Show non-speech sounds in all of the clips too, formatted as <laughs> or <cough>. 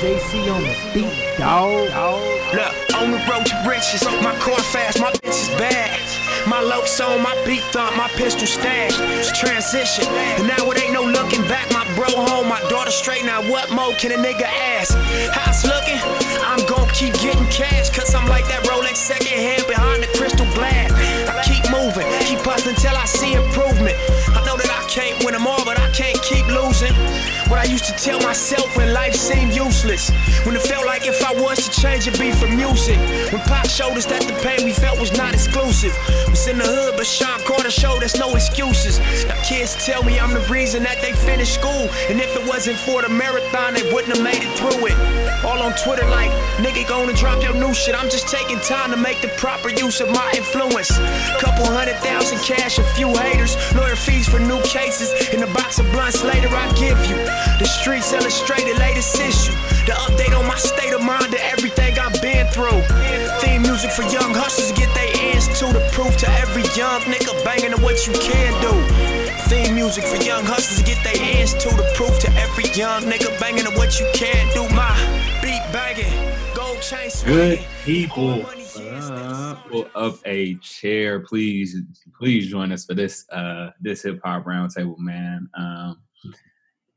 JC on the beat, dog. Look, on the road to riches, my car fast, my bitch is bad. My locs on, my beat thump, my pistol stash. Transition, and now it ain't no looking back. My bro home, my daughter straight. Now what more can a nigga ask? How's looking? I'm gon' keep getting cash, cause I'm like that Rolex second hand behind the crystal glass. I keep moving, keep hustling till I see improvement. I know that I can't win them all, but I can't keep losing. What I used to tell myself when life seemed useless. When it felt like if I was to change, it'd be for music. When Pac showed us that the pain we felt was not exclusive. Was in the hood, but Sean Carter showed us no excuses. Now kids tell me I'm the reason that they finished school. And if it wasn't for the marathon, they wouldn't have made it through it. All on Twitter like, nigga gonna drop your new shit. I'm just taking time to make the proper use of my influence. Couple hundred thousand cash, a few haters, lawyer fees for new cases. In a box of blunts later, I give you the streets illustrated latest issue. The update on my state of mind to everything I've been through. Theme music for young hustlers get their hands to the proof to every young nigga banging to what you can do. Theme music for young hustlers get their hands to the proof to every young nigga banging to what you can do. My beat banging, gold chain Good people, uh, pull up a chair, please. Please join us for this uh this hip hop roundtable, man. Um,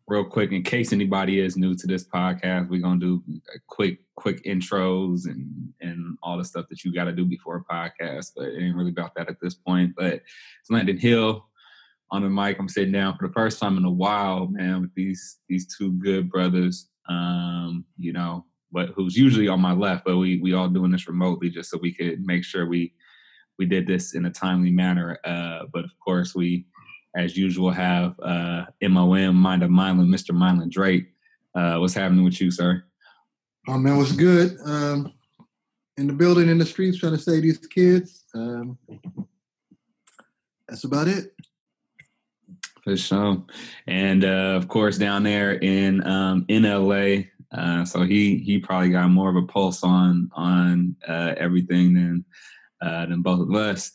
real quick, in case anybody is new to this podcast, we're gonna do a quick quick intros and and all the stuff that you got to do before a podcast. But it ain't really about that at this point. But it's Landon Hill on the mic. I'm sitting down for the first time in a while, man, with these these two good brothers. Um, you know, but who's usually on my left, but we we all doing this remotely just so we could make sure we we did this in a timely manner. Uh, but of course, we as usual have uh, MOM Mind of Milan, Mr. Milan Drake. Uh, what's happening with you, sir? Oh man, what's good? Um, in the building, in the streets, trying to save these kids. Um, that's about it. For sure. And uh, of course, down there in um, in LA, uh, so he he probably got more of a pulse on on uh, everything than uh, than both of us.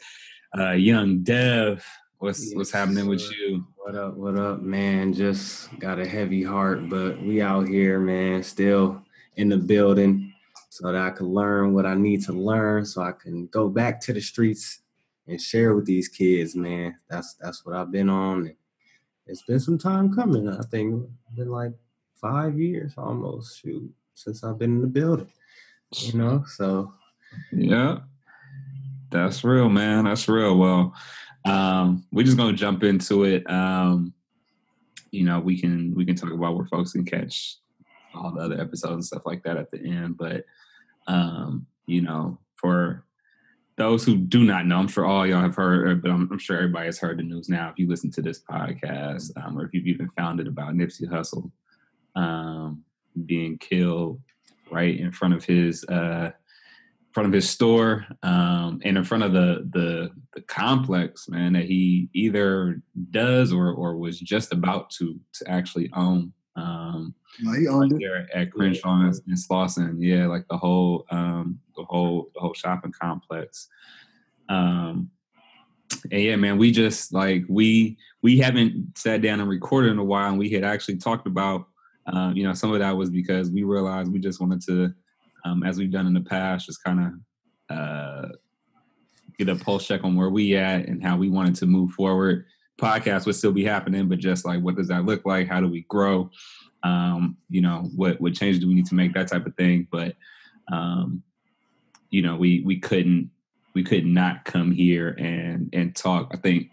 Uh, young Dev, what's what's happening with you? What up, what up, man? Just got a heavy heart, but we out here, man, still in the building so that I can learn what I need to learn so I can go back to the streets and share with these kids, man. That's that's what I've been on. It's been some time coming. I think it's been like five years almost, shoot, since I've been in the building. You know, so Yeah, that's real, man. That's real. Well, um, we're just gonna jump into it. Um, you know, we can we can talk about where folks can catch all the other episodes and stuff like that at the end. But um, you know, for those who do not know, I'm sure all y'all have heard, but I'm, I'm sure everybody has heard the news now. If you listen to this podcast, um, or if you've even found it about Nipsey Hussle um, being killed right in front of his uh, front of his store um, and in front of the, the the complex, man, that he either does or or was just about to to actually own. Um, No, he owned it. there at Crenshaw and, and Slauson. Yeah, like the whole um the whole the whole shopping complex. Um and yeah, man, we just like we we haven't sat down and recorded in a while and we had actually talked about um, you know, some of that was because we realized we just wanted to um as we've done in the past, just kind of uh get a pulse check on where we at and how we wanted to move forward. Podcast would still be happening, but just like what does that look like? How do we grow? um, you know, what what changes do we need to make, that type of thing. But um, you know, we we couldn't we could not come here and and talk. I think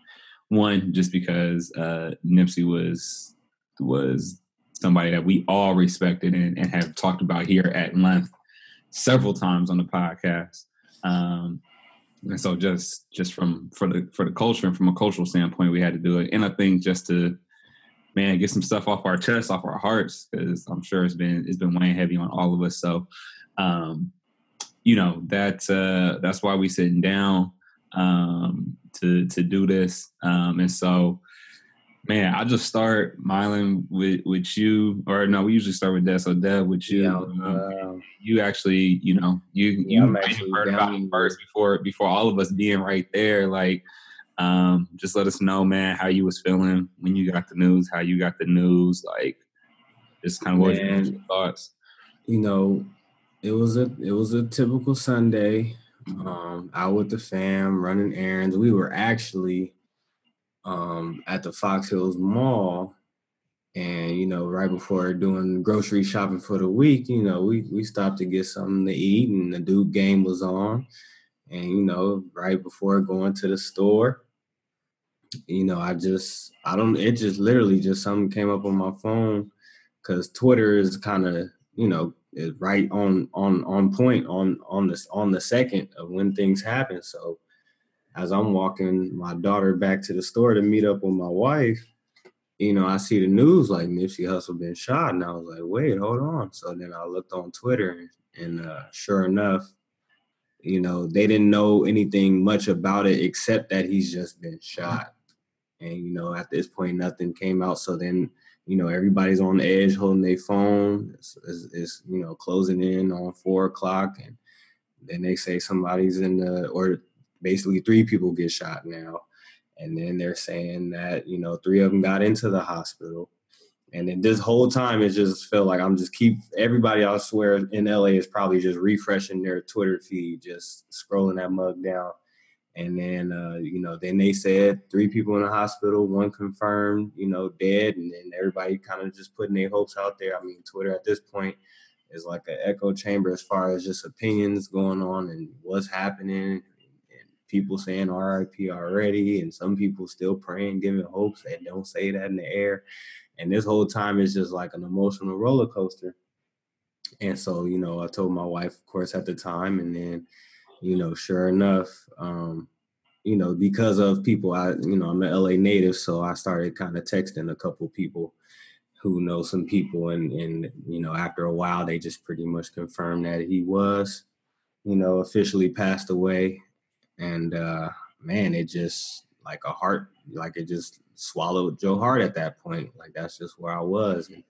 one just because uh, Nipsey was was somebody that we all respected and, and have talked about here at length several times on the podcast. Um, and so just just from for the for the culture and from a cultural standpoint, we had to do it. And I think just to man, get some stuff off our chest, off our hearts, because I'm sure it's been it's been weighing heavy on all of us. So, um, you know, that's uh, that's why we sitting down um, to to do this. Um, and so, Man, I just start Mylan with with you, or no, we usually start with Dev. So Dev, with you, Yeah, um, uh, you actually, you know, you Yeah, you I'm may have actually heard about it first before before all of us being right there. Like, um, just let us know, man, how you was feeling when you got the news, how you got the news, like, just kind of what was your thoughts. you know, it was a it was a typical Sunday. Um, out with the fam, running errands. We were actually um at the Fox Hills Mall, and you know, right before doing grocery shopping for the week, you know, we we stopped to get something to eat, and the Duke game was on, and you know, right before going to the store, you know, I just I don't. It just literally just something came up on my phone because Twitter is kind of you know is right on on on point on on this on the second of when things happen. So as I'm walking my daughter back to the store to meet up with my wife, you know, I see the news like Nipsey Hussle been shot, and I was like, wait, hold on. So then I looked on Twitter, and, uh, sure enough, you know, they didn't know anything much about it except that he's just been shot. And you know, at this point, nothing came out. So then you know everybody's on the edge holding their phone it's, it's, it's, you know closing in on four o'clock and then they say somebody's in the or basically three people get shot now and then they're saying that you know three of them got into the hospital and then this whole time it just felt like i'm just keep everybody i swear in la is probably just refreshing their twitter feed just scrolling that mug down and then, uh, you know, then they said three people in the hospital, one confirmed, you know, dead. And then everybody kind of just putting their hopes out there. I mean, Twitter at this point is like an echo chamber as far as just opinions going on and what's happening. And people saying RIP already, and some people still praying, giving hopes that don't say that in the air. And this whole time is just like an emotional roller coaster. And so, you know, I told my wife, of course, at the time, and then you know, sure enough, um, you know, because of people, I, you know, I'm an LA native, so I started kind of texting a couple people who know some people, and and you know, after a while, they just pretty much confirmed that he was, you know, officially passed away, and uh, man, it just like a heart, like it just swallowed Joe Hart at that point. Like that's just where I was, and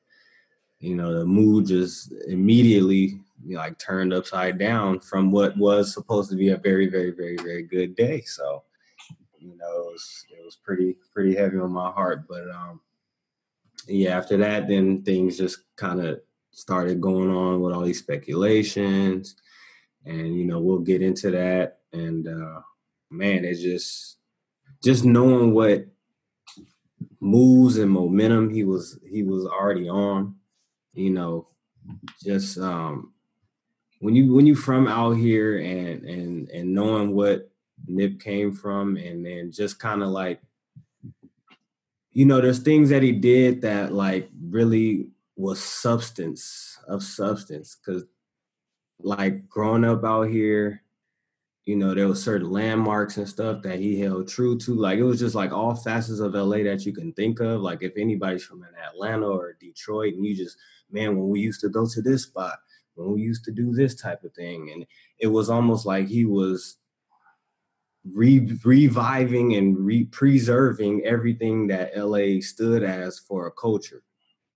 you know, the mood just immediately you know, like turned upside down from what was supposed to be a very, very, very, very good day. So, you know, it was it was pretty pretty heavy on my heart. But um yeah, after that then things just kind of started going on with all these speculations. And, you know, we'll get into that. And uh man, it's just just knowing what moves and momentum he was he was already on, you know, just um when you when you from out here and and and knowing what Nip came from and then just kind of like you know there's things that he did that like really was substance of substance. Because like growing up out here you know there were certain landmarks and stuff that he held true to like it was just like all facets of la that you can think of like if anybody's from atlanta or detroit and you just man when we used to go to this spot when we used to do this type of thing. And it was almost like he was re- reviving and re- preserving everything that LA stood as for a culture.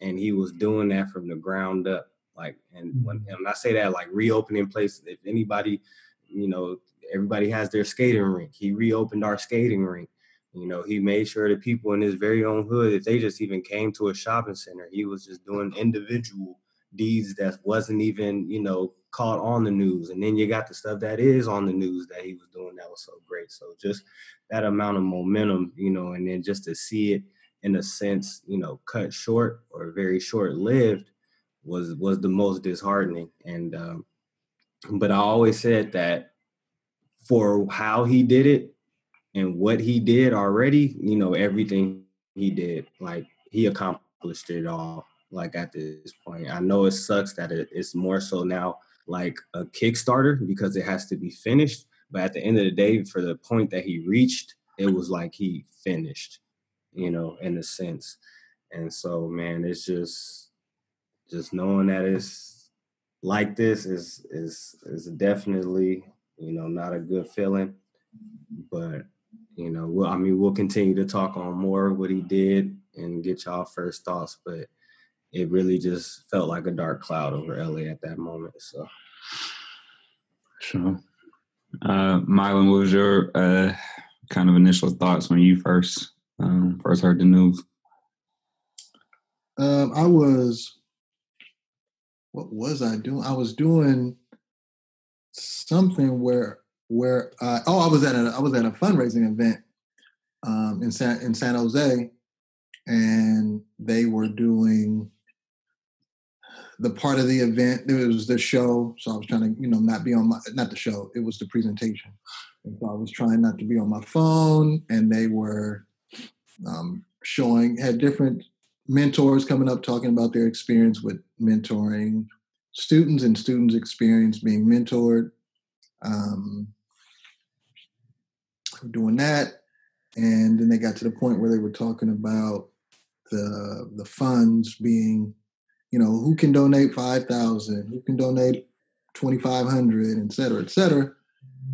And he was mm-hmm. doing that from the ground up. Like, and when, mm-hmm. and I say that, like reopening places, if anybody, you know, everybody has their skating rink. He reopened our skating rink. You know, he made sure that people in his very own hood, if they just even came to a shopping center, he was just doing individual deeds that wasn't even, you know, caught on the news. And then you got the stuff that is on the news that he was doing that was so great. So just that amount of momentum, you know, and then just to see it in a sense, you know, cut short or very short lived was was the most disheartening. And um, but I always said that for how he did it and what he did already, you know, everything he did, like he accomplished it all like at this point. I know it sucks that it, it's more so now like a Kickstarter because it has to be finished. But at the end of the day, for the point that he reached, it was like he finished, you know, in a sense. And so, man, it's just just knowing that it's like this is is is definitely you know not a good feeling. But you know, we'll, I mean, we'll continue to talk on more what he did and get y'all first thoughts. But it really just felt like a dark cloud over LA at that moment. So Sure. Uh, Mylan, what was your uh, kind of initial thoughts when you first um, first heard the news? Um, I was, what was I doing? I was doing something where where I, oh I was at a I was at a fundraising event um, in San in San Jose, and they were doing the part of the event. It was the show, so I was trying to you know not be on my not the show. It was the presentation, and so I was trying not to be on my phone, and they were um, showing had different mentors coming up talking about their experience with mentoring students and students' experience being mentored. Um, doing that, and then they got to the point where they were talking about the the funds being, you know, who can donate five thousand, who can donate twenty five hundred, et cetera, et cetera,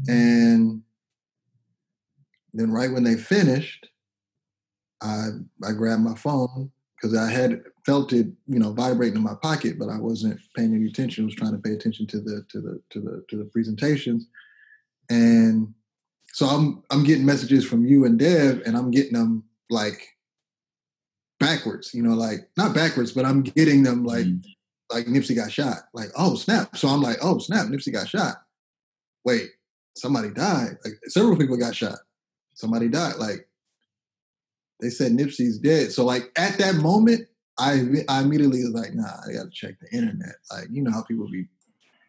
and then right when they finished, I I grabbed my phone because I had felt it, you know, vibrating in my pocket, but I wasn't paying any attention. I was trying to pay attention to the to the to the to the presentations, and so I'm I'm getting messages from you and Dev, and I'm getting them like backwards, you know, like not backwards, but I'm getting them like Mhm. like Nipsey got shot, like oh snap. So I'm like oh snap, Nipsey got shot. Wait, somebody died. Like several people got shot. Somebody died. Like they said Nipsey's dead. So like at that moment, I I immediately was like, nah, I gotta check the internet. Like you know how people be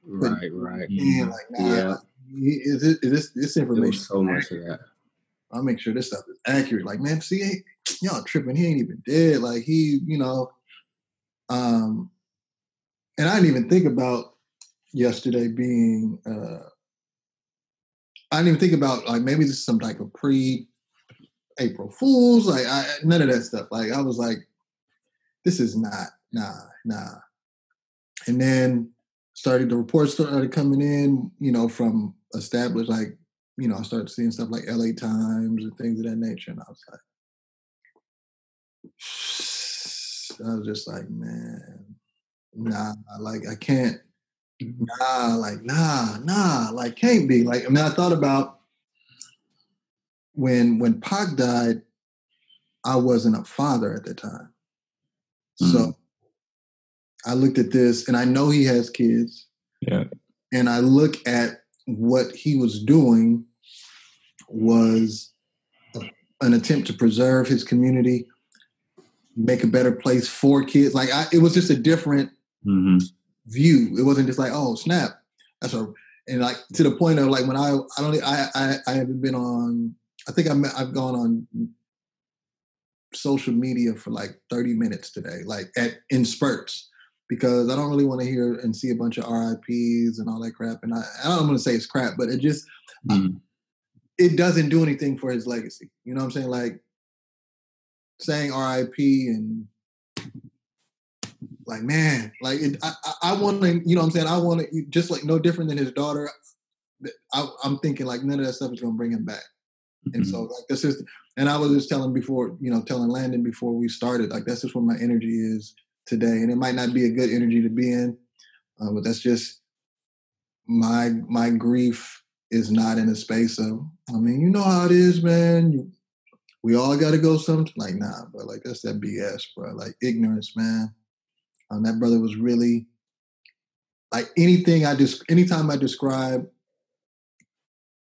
right, right. yeah, like nah, Yeah. like, is, it, is this this information? so much of that. I'll make sure this stuff is accurate. Like man, see, y'all tripping. He ain't even dead. Like he, you know, um, and I didn't even think about yesterday being. uh I didn't even think about like maybe this is some type of pre April Fools. Like I, none of that stuff. Like I was like, this is not nah nah. And then started the reports started coming in. You know from established like you know I started seeing stuff like L.A. Times and things of that nature, and I was like, I was just like, man, nah, like I can't nah, like nah, nah, like can't be. Like I mean, I thought about when when Pac died, I wasn't a father at the time, so I looked at this, and I know he has kids, Yeah. and I look at what he was doing was an attempt to preserve his community, make a better place for kids. Like I, it was just a different hmm view. It wasn't just like, oh snap, that's a and like to the point of like when I I don't I I, I haven't been on. I think I'm I've gone on social media for like 30 minutes today, like at in spurts. Because I don't really want to hear and see a bunch of RIPs and all that crap. And I, I don't want to say it's crap, but it just Mhm. it doesn't do anything for his legacy. You know what I'm saying? Like saying RIP and like man, like it, I, I, I want to, you know what I'm saying? I want to just like no different than his daughter. I, I'm thinking like none of that stuff is going to bring him back. And so like this is, and I was just telling before, you know, telling Landon before we started, like that's just what my energy is today. And it might not be a good energy to be in, uh, but that's just my my grief is not in a space of. I mean, you know how it is, man. You, we all got to go some like nah, but like that's that BS, bro. Like ignorance, man. Um, that brother was really like anything I just anytime I describe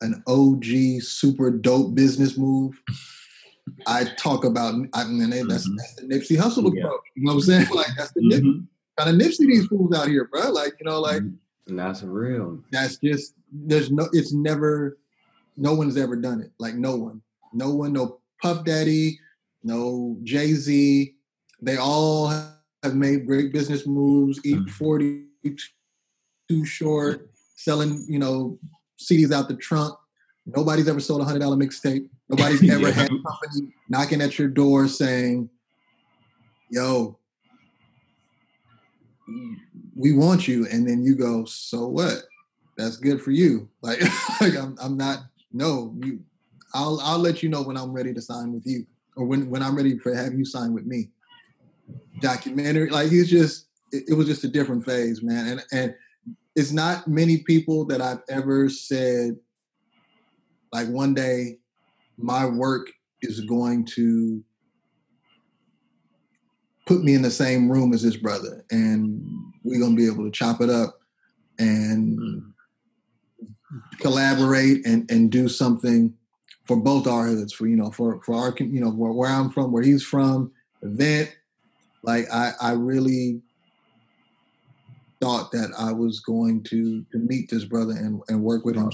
an OG super dope business move, <laughs> I talk about I mean that's Mhm. that's the Nipsey Hussle Yeah. approach. You know what I'm saying? <laughs> Like that's the Nip, Mhm. kind of Nipsey these fools out here, bro. Like you know, like And that's real. that's just there's no it's never no one's ever done it like no one no one no puff daddy no jay-z they all have made great business moves eat Mhm. 40 too short selling you know cds out the trunk nobody's ever sold a hundred dollar mixtape nobody's <laughs> ever Yeah. had a company knocking at your door saying yo we want you and then you go so what that's good for you <laughs> like like i'm, I'm not no you i'll i'll let you know when i'm ready to sign with you or when when I'm ready for have you sign with me. Documentary, like he's just it, it was just a different phase, man. And and it's not many people that I've ever said like one day my work is going to put me in the same room as this brother and we're to be able to chop it up and collaborate and, and do something for both our hoods for you know for for our you know where, where i'm from where he's from event like i i really thought that i was going to to meet this brother and, and work with him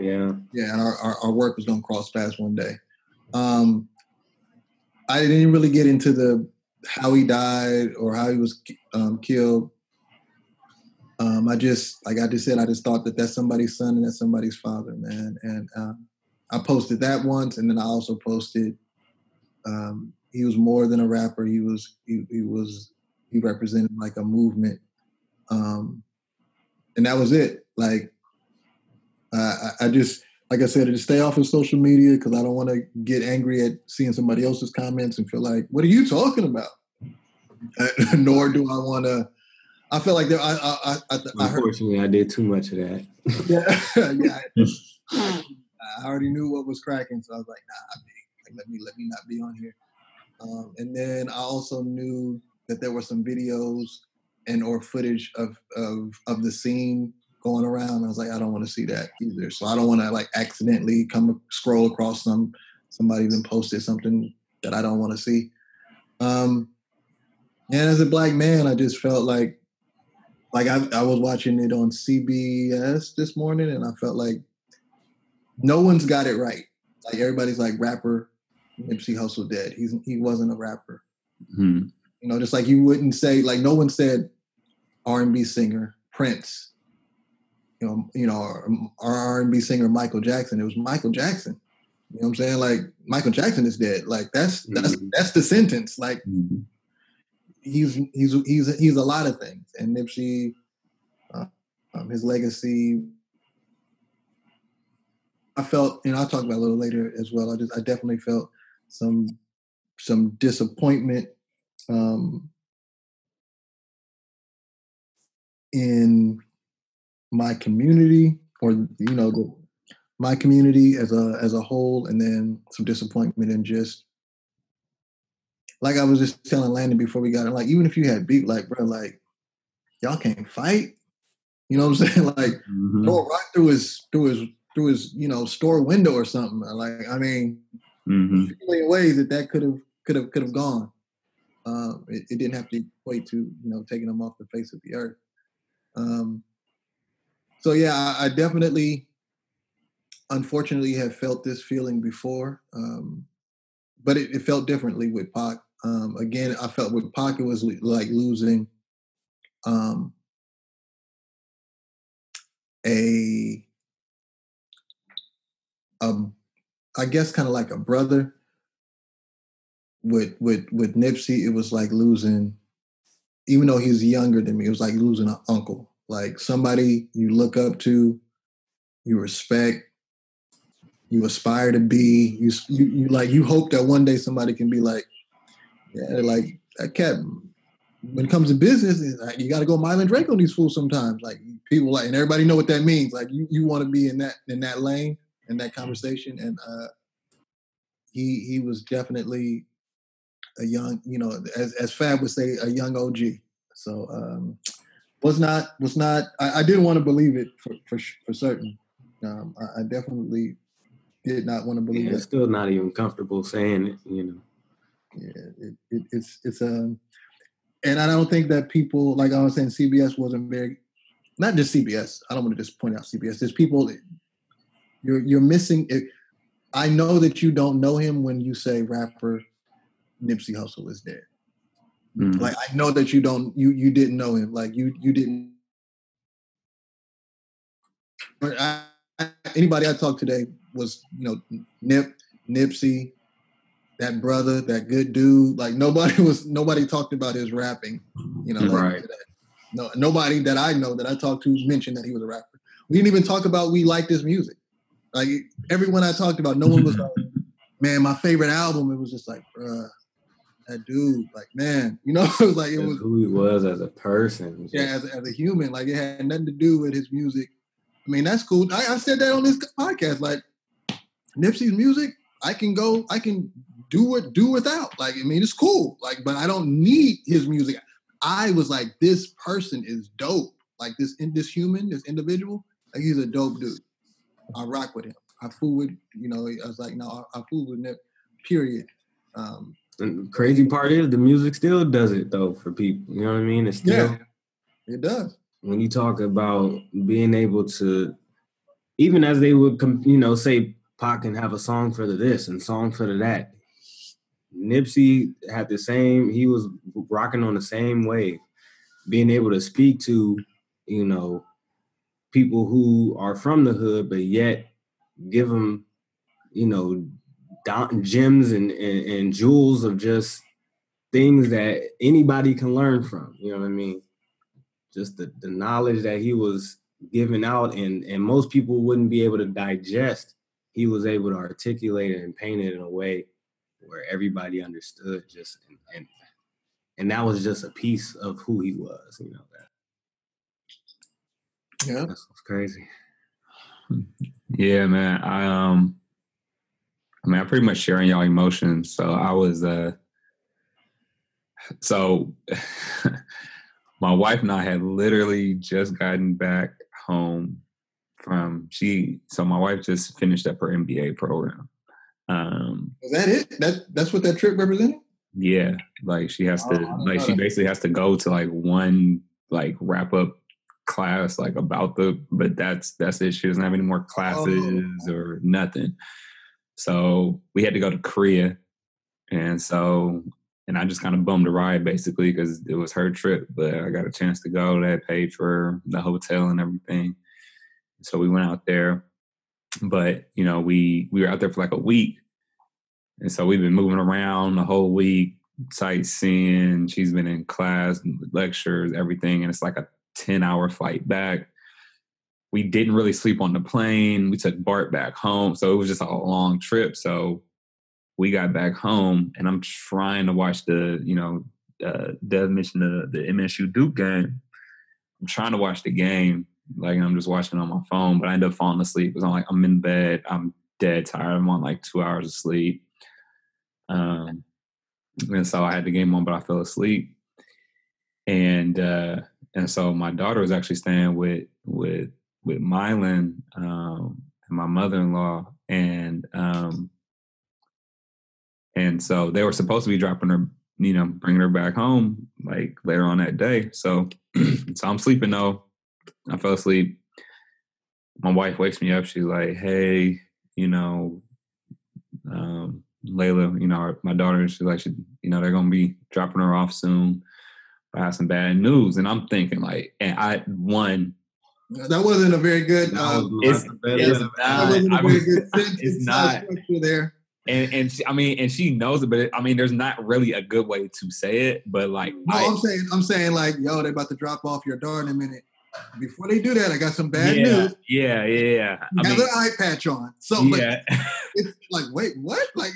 yeah yeah and our, our, our work was going to cross paths one day um i didn't really get into the how he died or how he was um, killed um, I just, like I just said, I just thought that that's somebody's son and that's somebody's father, man. And um, I posted that once, and then I also posted. Um, he was more than a rapper. He was, he, he was, he represented like a movement, um, and that was it. Like, I, I just, like I said, to stay off of social media because I don't want to get angry at seeing somebody else's comments and feel like, what are you talking about? <laughs> Nor do I want to I feel like there. I I I, I Unfortunately, I, I did too much of that. <laughs> yeah, yeah. <laughs> I already knew what was cracking, so I was like, nah, like, let me let me not be on here. Um, and then I also knew that there were some videos and or footage of of of the scene going around. I was like, I don't want to see that either. So I don't want to like accidentally come scroll across some somebody even posted something that I don't want to see. Um, and as a black man, I just felt like like I, I was watching it on CBS this morning, and I felt like no one's got it right. Like everybody's like rapper Nipsey Hussle dead. He's he wasn't a rapper. Mm-hmm. You know, just like you wouldn't say like no one said R and B singer Prince. You know, you know, our R and B singer Michael Jackson. It was Michael Jackson. You know what I'm saying? Like Michael Jackson is dead. Like that's that's mm-hmm. that's the sentence. Like mm-hmm he's he's he's he's a lot of things, and Nipsey, uh, um, his legacy. I felt, you know, I'll talk about a little later as well. I just, I definitely felt some some disappointment um, in my community, or you know, the, my community as a as a whole, and then some disappointment and just like I was just telling Landon before we got it, like even if you had beat, like bro, like y'all can't fight. You know what I'm <laughs> saying? Like mm-hmm. throw right through his through his through his you know store window or something. Like I mean, mm-hmm. ways that that could have could have could have gone. Um, it, it, didn't have to equate to you know taking them off the face of the earth. Um, so yeah, I, I, definitely, unfortunately, have felt this feeling before, um, but it, it, felt differently with Pac. Um, again, I felt with Pac it was like losing um, a, um, guess, kind of like a brother. With with with Nipsey, it was like losing, even though he's younger than me, it was like losing an uncle, like somebody you look up to, you respect, you aspire to be. You you, you like you hope that one day somebody can be like, yeah, like that cat. When it comes to business, like, you got to go Mylan Drake on these fools sometimes. Like people like, and everybody know what that means. Like you, you want to be in that in that lane in that conversation. And uh, he he was definitely a young, you know, as as Fab would say, a young OG. So um, was not was not. I, I didn't want to believe it for for, for certain. Um, I, I, definitely did not want to believe yeah, it. Still not even comfortable saying it. You know yeah, it, it, it's it's um, and I don't think that people like I was saying, CBS wasn't very, not just CBS. I don't want to just point out CBS. There's people you're you're missing. It, I know that you don't know him when you say rapper Nipsey Hussle is dead. Mm-hmm. Like I know that you don't you you didn't know him. Like you you didn't. I, anybody I talked today was you know Nip Nipsey that brother, that good dude. Like nobody <laughs> was nobody talked about his rapping. You know, like right. no nobody that I know that I talked to mentioned that he was a rapper. We didn't even talk about we liked his music. Like everyone I talked about, no one was <laughs> like, man, my favorite album, it was just like, bruh, that dude, like, man, you know, <laughs> it was like it was who he was as a person. yeah, as, a- as a human, like it had nothing to do with his music. I mean, that's cool. I, I said that on this podcast. Like Nipsey's music, I can go, I can do it, do without. Like, I mean, it's cool. Like, but I don't need his music. I was like, this person is dope. Like this, in this human, this individual, like he's a dope dude. I rock with him. I fool with, you know, I was like, no, I, I fool with Nip. Period. Um, the crazy part is the music still does it though for people. You know what I mean? It's still yeah, it does. when you talk about being able to, even as they would, you know, say Pac can have a song for the this and song for the that. Nipsey had the same. He was rocking on the same wave, being able to speak to, you know, people who are from the hood, but yet give them, you know, down, gems and, and and jewels of just things that anybody can learn from. You know what I mean? just the, the knowledge that he was giving out and and most people wouldn't be able to digest he was able to articulate it and paint it in a way where everybody understood just and and, and that was just a piece of who he was you know that Yeah. that's crazy Yeah, man. I um I mean I'm pretty much sharing y'all emotions. So I was uh so <laughs> my wife and I had literally just gotten back home from she so my wife just finished up her MBA program. Um Is that it? That that's what that trip represented? yeah, like she has to Oh, like she basically has to go to like one like wrap up class like about the but that's that's it. She doesn't have any more classes or nothing. So we had to go to Korea. And so and I just kind of bummed a ride basically because it was her trip, but I got a chance to go. Had paid for the hotel and everything. So we went out there. But, you know, we we were out there for like a week. And so we've been moving around the whole week, sightseeing. She's been in class, lectures, everything. And it's like a 10 hour flight back. We didn't really sleep on the plane. We took BART back home. So it was just a long trip. So we got back home and I'm trying to watch the, you know, uh, Dev mentioned the, the MSU Duke game. I'm trying to watch the game. Like I'm just watching on my phone, but I end up falling asleep because I'm like, I'm in bed. I'm dead tired. I'm on like two hours of sleep. Um, and so I had the game on, but I fell asleep. And uh, and so my daughter was actually staying with with with Mylan um, and my mother-in-law, and um, and so they were supposed to be dropping her, you know, bringing her back home like later on that day. So <clears throat> so I'm sleeping though. I fell asleep. My wife wakes me up. She's like, "Hey, you know, um, Layla, you know, our, my daughter, she's like, she, you know, they're gonna be dropping her off soon. I have some bad news, and I'm thinking like, and I one, That wasn't a very good. That Uh, it's, not it's not, wasn't a I very mean, <laughs> it's not, there. and and she, I mean, and she knows it, but it, I mean, there's not really a good way to say it, but like, No, I, I'm saying, I'm saying, like, yo, they're about to drop off your door in a minute. Before they do that, I got some bad yeah, news. yeah, yeah, yeah. You I have mean, an eye patch on. So, but yeah. <laughs> it's like, wait, what? Like,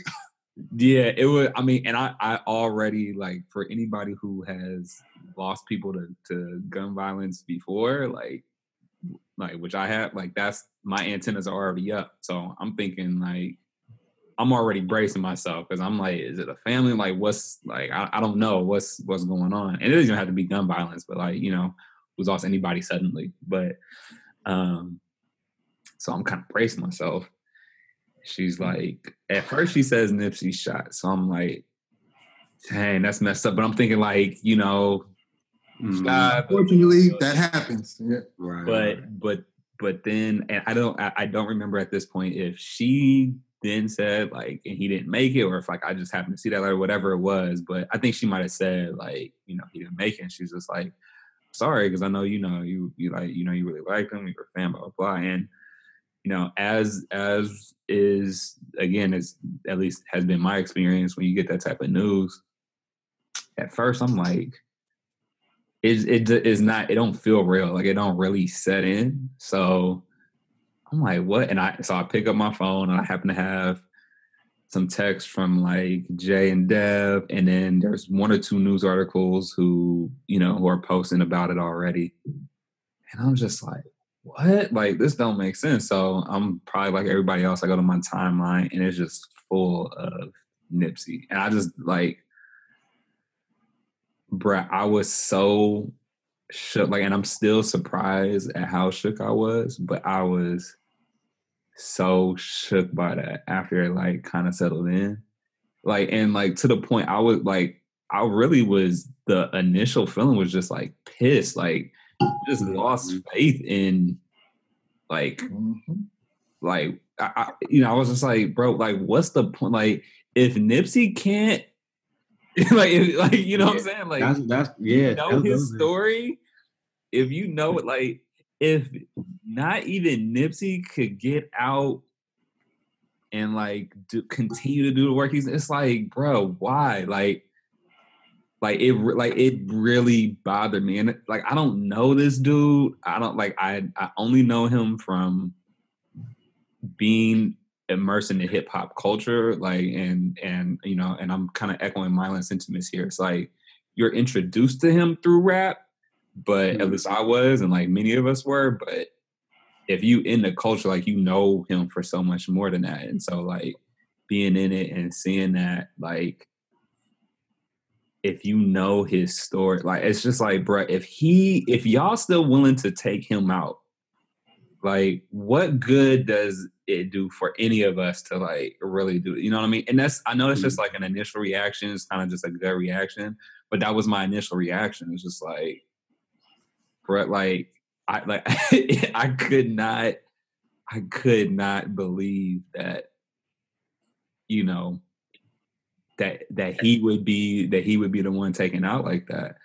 Yeah, it was. I mean, and I, I already like for anybody who has lost people to, to gun violence before, like, like which I have, like that's my antennas are already up. So I'm thinking like, I'm already bracing myself because I'm like, is it a family? Like, what's like, I, I don't know what's what's going on, and it doesn't have to be gun violence, but like, you know, who's lost anybody suddenly, but um, so I'm kind of bracing myself. She's like, at first she says Nipsey shot. So I'm like, dang, that's messed up. But I'm thinking like, you know, Mhm. shot, but, fortunately, that happens. Yeah. right, right. but but but then and I don't I, I don't remember at this point if she then said like and he didn't make it or if like I just happened to see that letter, whatever it was. But I think she might have said like, you know, he didn't make it. And she's just like, sorry, because I know you know you you like you know you really like him, you're a fan, blah blah blah. And you know, as as is again, as at least has been my experience when you get that type of news. At first, I'm like, it it is not. It don't feel real. Like it don't really set in. So I'm like, what? And I so I pick up my phone and I happen to have some text from like Jay and Dev, and then there's one or two news articles who you know who are posting about it already, and I'm just like, what? Like this don't make sense. So I'm probably like everybody else. I go to my timeline, and it's just full of Nipsey, and I just like, bruh, I was so shook, like, and I'm still surprised at how shook I was, but I was so shook by that after it like kind of settled in. Like and like to the point I was like I really was the initial feeling was just like pissed, like just lost Mm-hmm. faith in like like I, I you know I was just like bro like what's the point like if Nipsey can't <laughs> like like you know what I'm saying like that's that's yeah. you know his story, if you know it, like if not even Nipsey could get out and like do, continue to do the work he's, it's like, bro, why? Like, like it, like it really bothered me, and like I don't know this dude. I don't like I I only know him from being immersed in the hip hop culture, like and and you know, and I'm kind of echoing Mylan sentiments here. It's like you're introduced to him through rap, but at mm-hmm. least I was, and like many of us were. But if you in the culture, like you know him for so much more than that, and so like being in it and seeing that, like if you know his story, like it's just like, bruh, if he, if y'all still willing to take him out, like what good does it do for any of us to like really do it? You know what I mean? And that's I know it's just like an initial reaction, it's kind of just a gut reaction, but that was my initial reaction. It's just like, Brett, like I like <laughs> I could not, I could not believe that, you know, that that he would be that he would be the one taken out like that.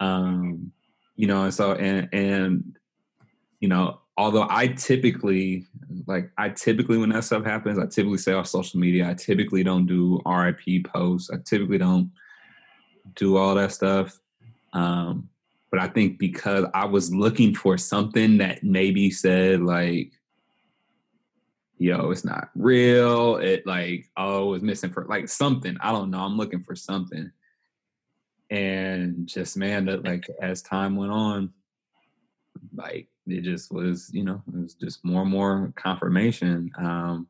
Um, you know, and so and and you know, although I typically like I typically when that stuff happens, I typically say off social media. I typically don't do RIP posts. I typically don't do all that stuff. Um, but I think because I was looking for something that maybe said like, yo, it's not real. It like, oh, it's missing for like something. I don't know. I'm looking for something. And just man, that like as time went on, like it just was, you know, it was just more and more confirmation. Um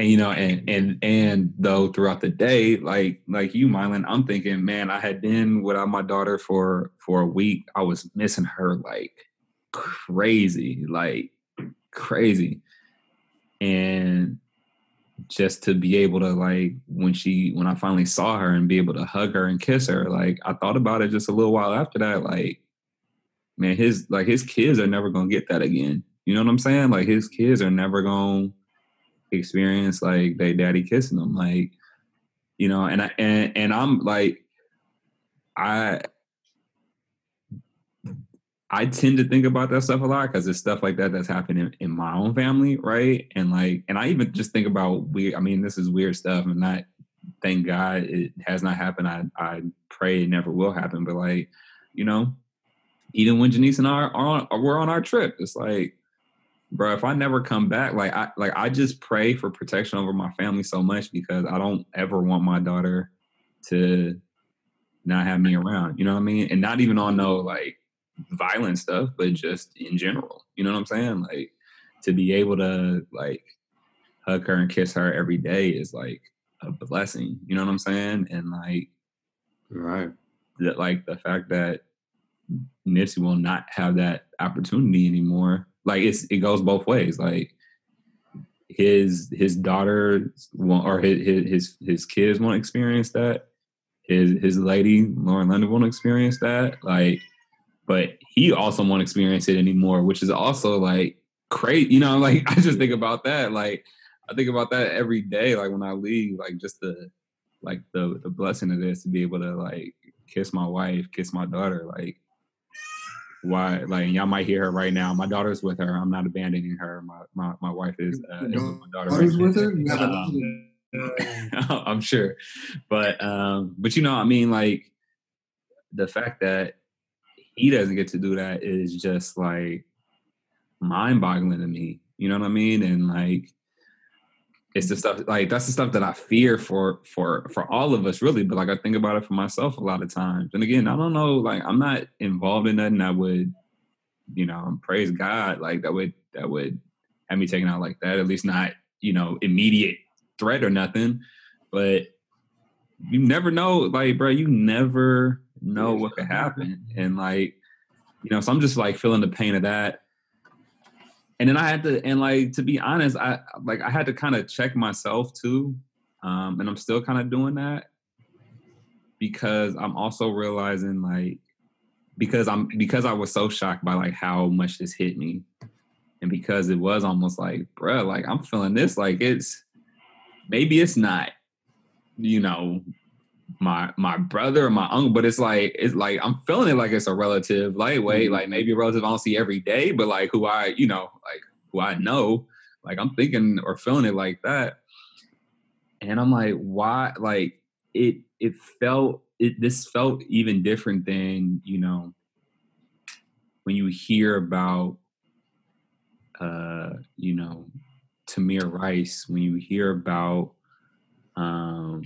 and you know, and and and though throughout the day, like like you, Mylan, I'm thinking, man, I had been without my daughter for for a week. I was missing her like crazy, like crazy. And just to be able to like when she when I finally saw her and be able to hug her and kiss her, like I thought about it just a little while after that, like man, his like his kids are never gonna get that again. You know what I'm saying? Like his kids are never gonna experience like they daddy kissing them. Like, you know, and I and and I'm like I I tend to think about that stuff a lot because it's stuff like that that's happening in my own family, right? And like, and I even just think about weird. I mean, this is weird stuff, and not thank God it has not happened. I I pray it never will happen. But like, you know, even when Janice and I are on, we're on our trip, it's like, bro, if I never come back, like I like I just pray for protection over my family so much because I don't ever want my daughter to not have me around. You know what I mean? And not even on no like violent stuff, but just in general. You know what I'm saying? Like to be able to like hug her and kiss her every day is like a blessing. You know what I'm saying? And like Right. that like the fact that Nipsey will not have that opportunity anymore. Like it's it goes both ways. Like his his daughter won't, or his his his, his kids won't experience that. His his lady Lauren London won't experience that. Like, but he also won't experience it anymore, which is also like crazy. You know, <laughs> like I just think about that. Like I think about that every day. Like when I leave, like just the like the the blessing of this to be able to like kiss my wife, kiss my daughter, like why like y'all might hear her right now. My daughter's with her. I'm not abandoning her. My my, my wife is, uh, is my daughter. Daughter's right with her. Um, <laughs> I'm sure. But um, but you know, I mean, like the fact that he doesn't get to do that is just like mind boggling to me. You know what I mean? And like it's the stuff like that's the stuff that I fear for for for all of us really. But like I think about it for myself a lot of times. And again, I don't know, like I'm not involved in nothing that would, you know, praise God, like that would that would have me taken out like that. At least not, you know, immediate threat or nothing. But you never know, like, bro, you never know what could happen. And like, you know, so I'm just like feeling the pain of that and then I had to, and like to be honest, I like I had to kind of check myself too, um, and I'm still kind of doing that because I'm also realizing like because I'm because I was so shocked by like how much this hit me, and because it was almost like, bruh, like I'm feeling this, like it's maybe it's not, you know, my my brother or my uncle, but it's like it's like I'm feeling it like it's a relative lightweight, mm-hmm. like maybe a relative I don't see every day, but like who I, you know, like who I know, like I'm thinking or feeling it like that. And I'm like, why like it it felt it this felt even different than, you know, when you hear about uh, you know, Tamir Rice, when you hear about um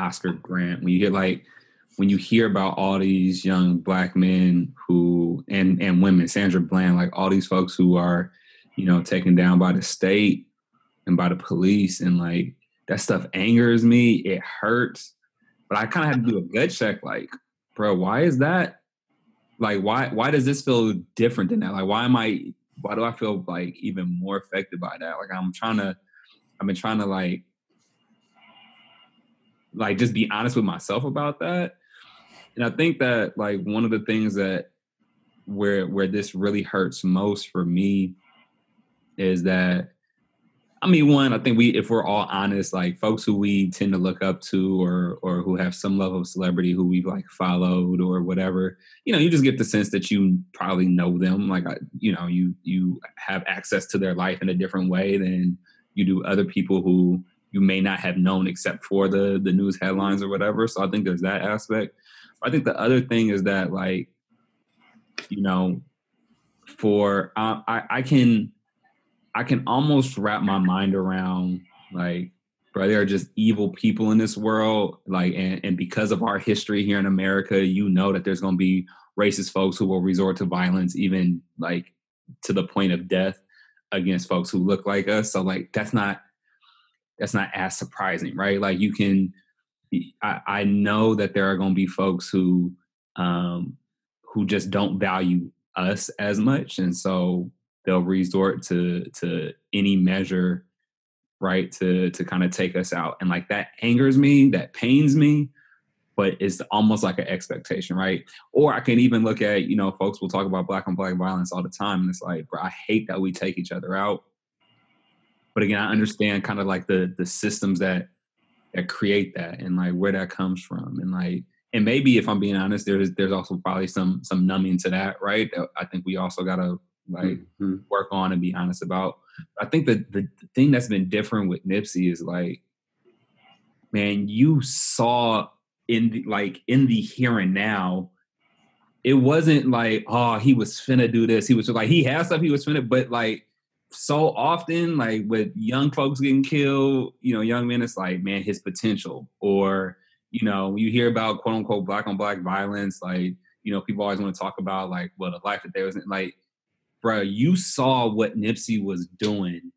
Oscar Grant, when you hear like when you hear about all these young black men who and and women, Sandra Bland, like all these folks who are, you know, taken down by the state and by the police, and like that stuff angers me. It hurts, but I kind of had to do a gut check. Like, bro, why is that? Like, why why does this feel different than that? Like, why am I? Why do I feel like even more affected by that? Like, I'm trying to. I've been trying to like like just be honest with myself about that. And I think that like one of the things that where where this really hurts most for me is that I mean, one, I think we, if we're all honest, like folks who we tend to look up to, or or who have some level of celebrity who we've like followed or whatever, you know, you just get the sense that you probably know them. Like, you know, you you have access to their life in a different way than you do other people who you may not have known except for the the news headlines or whatever. So I think there's that aspect. I think the other thing is that like, you know, for I I can I can almost wrap my mind around like bro there are just evil people in this world like and, and because of our history here in america you know that there's going to be racist folks who will resort to violence even like to the point of death against folks who look like us so like that's not that's not as surprising, right? Like you can, I, I know that there are going to be folks who, um, who just don't value us as much, and so they'll resort to to any measure, right, to to kind of take us out, and like that angers me, that pains me, but it's almost like an expectation, right? Or I can even look at, you know, folks will talk about black on black violence all the time, and it's like, bro, I hate that we take each other out but again, I understand kind of like the the systems that that create that and like where that comes from and like and maybe if I'm being honest, there's there's also probably some some numbing to that, right? I think we also gotta like mm-hmm. work on and be honest about. I think that the, the thing that's been different with Nipsey is like, man, you saw in the like in the here and now, it wasn't like, oh, he was finna do this. He was like he has stuff he was finna, but like so often, like with young folks getting killed, you know, young men, it's like, man, his potential. Or, you know, you hear about quote unquote black on black violence, like, you know, people always want to talk about like, well, a life that there wasn't like, bro, you saw what Nipsey was doing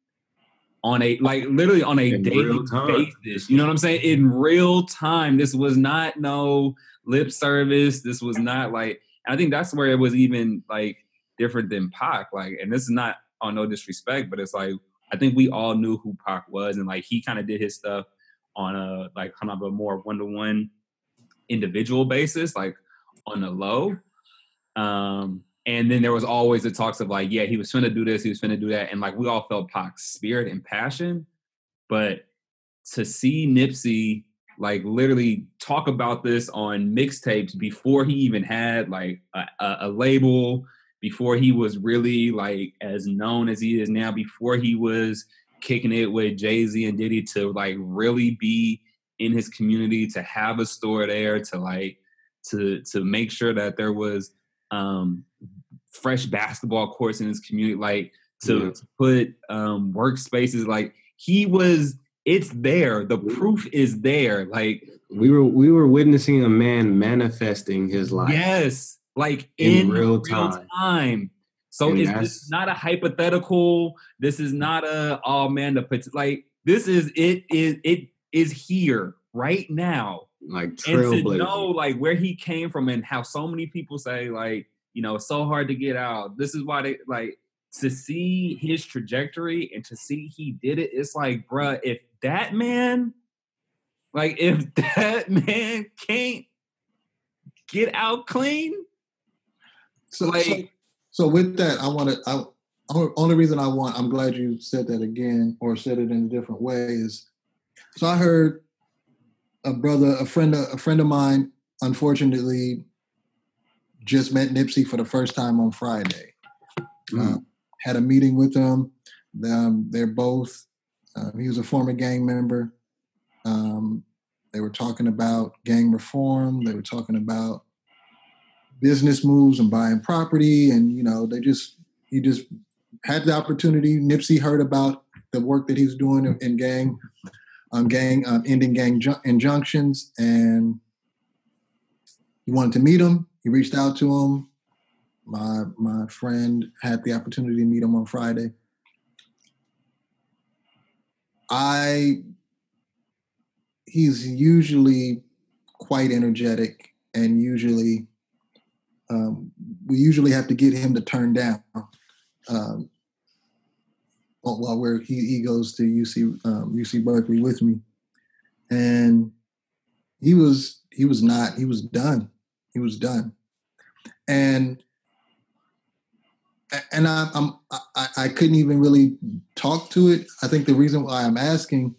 on a like literally on a in daily basis. You know what I'm saying? In real time. This was not no lip service. This was not like I think that's where it was even like different than Pac. Like, and this is not on no disrespect, but it's like I think we all knew who Pac was, and like he kind of did his stuff on a like kind of a more one to one individual basis, like on the low. Um, and then there was always the talks of like, yeah, he was finna do this, he was finna do that, and like we all felt Pac's spirit and passion, but to see Nipsey like literally talk about this on mixtapes before he even had like a, a, a label before he was really like as known as he is now, before he was kicking it with Jay Z and Diddy to like really be in his community, to have a store there, to like to to make sure that there was um fresh basketball courts in his community, like to, yeah. to put um workspaces like he was it's there. The proof is there. Like we were we were witnessing a man manifesting his life. Yes, like In in, real real, time. time. So And it's this not a hypothetical. This is not a oh man, the like this is it is it is here right now. Like And to know like where he came from and how so many people say like you know it's so hard to get out. This is why they like to see his trajectory and to see he did it. It's like, bruh, if that man, like if <laughs> that man can't get out clean, So, Like- so, so with that, I want to. I only reason I want. I'm glad you said that again, or said it in a different way. Is so I heard a brother, a friend, of, a friend of mine, unfortunately, just met Nipsey for the first time on Friday. Mm. Uh, had a meeting with them. Um, they're both. Uh, he was a former gang member. Um, they were talking about gang reform. They were talking about business moves and buying property, and you know, they just he just had the opportunity. Nipsey heard about the work that he's doing in, gang, um, gang um, ending gang ju- injunctions, and he wanted to meet him. He reached out to him. My my friend had the opportunity to meet him on Friday. I he's usually quite energetic and usually um, we usually have to get him to turn down um, while we're he, he goes to UC um, UC Berkeley with me, and he was he was not he was done. He was done, and and I, I'm I, I couldn't even really talk to it. I think the reason why I'm asking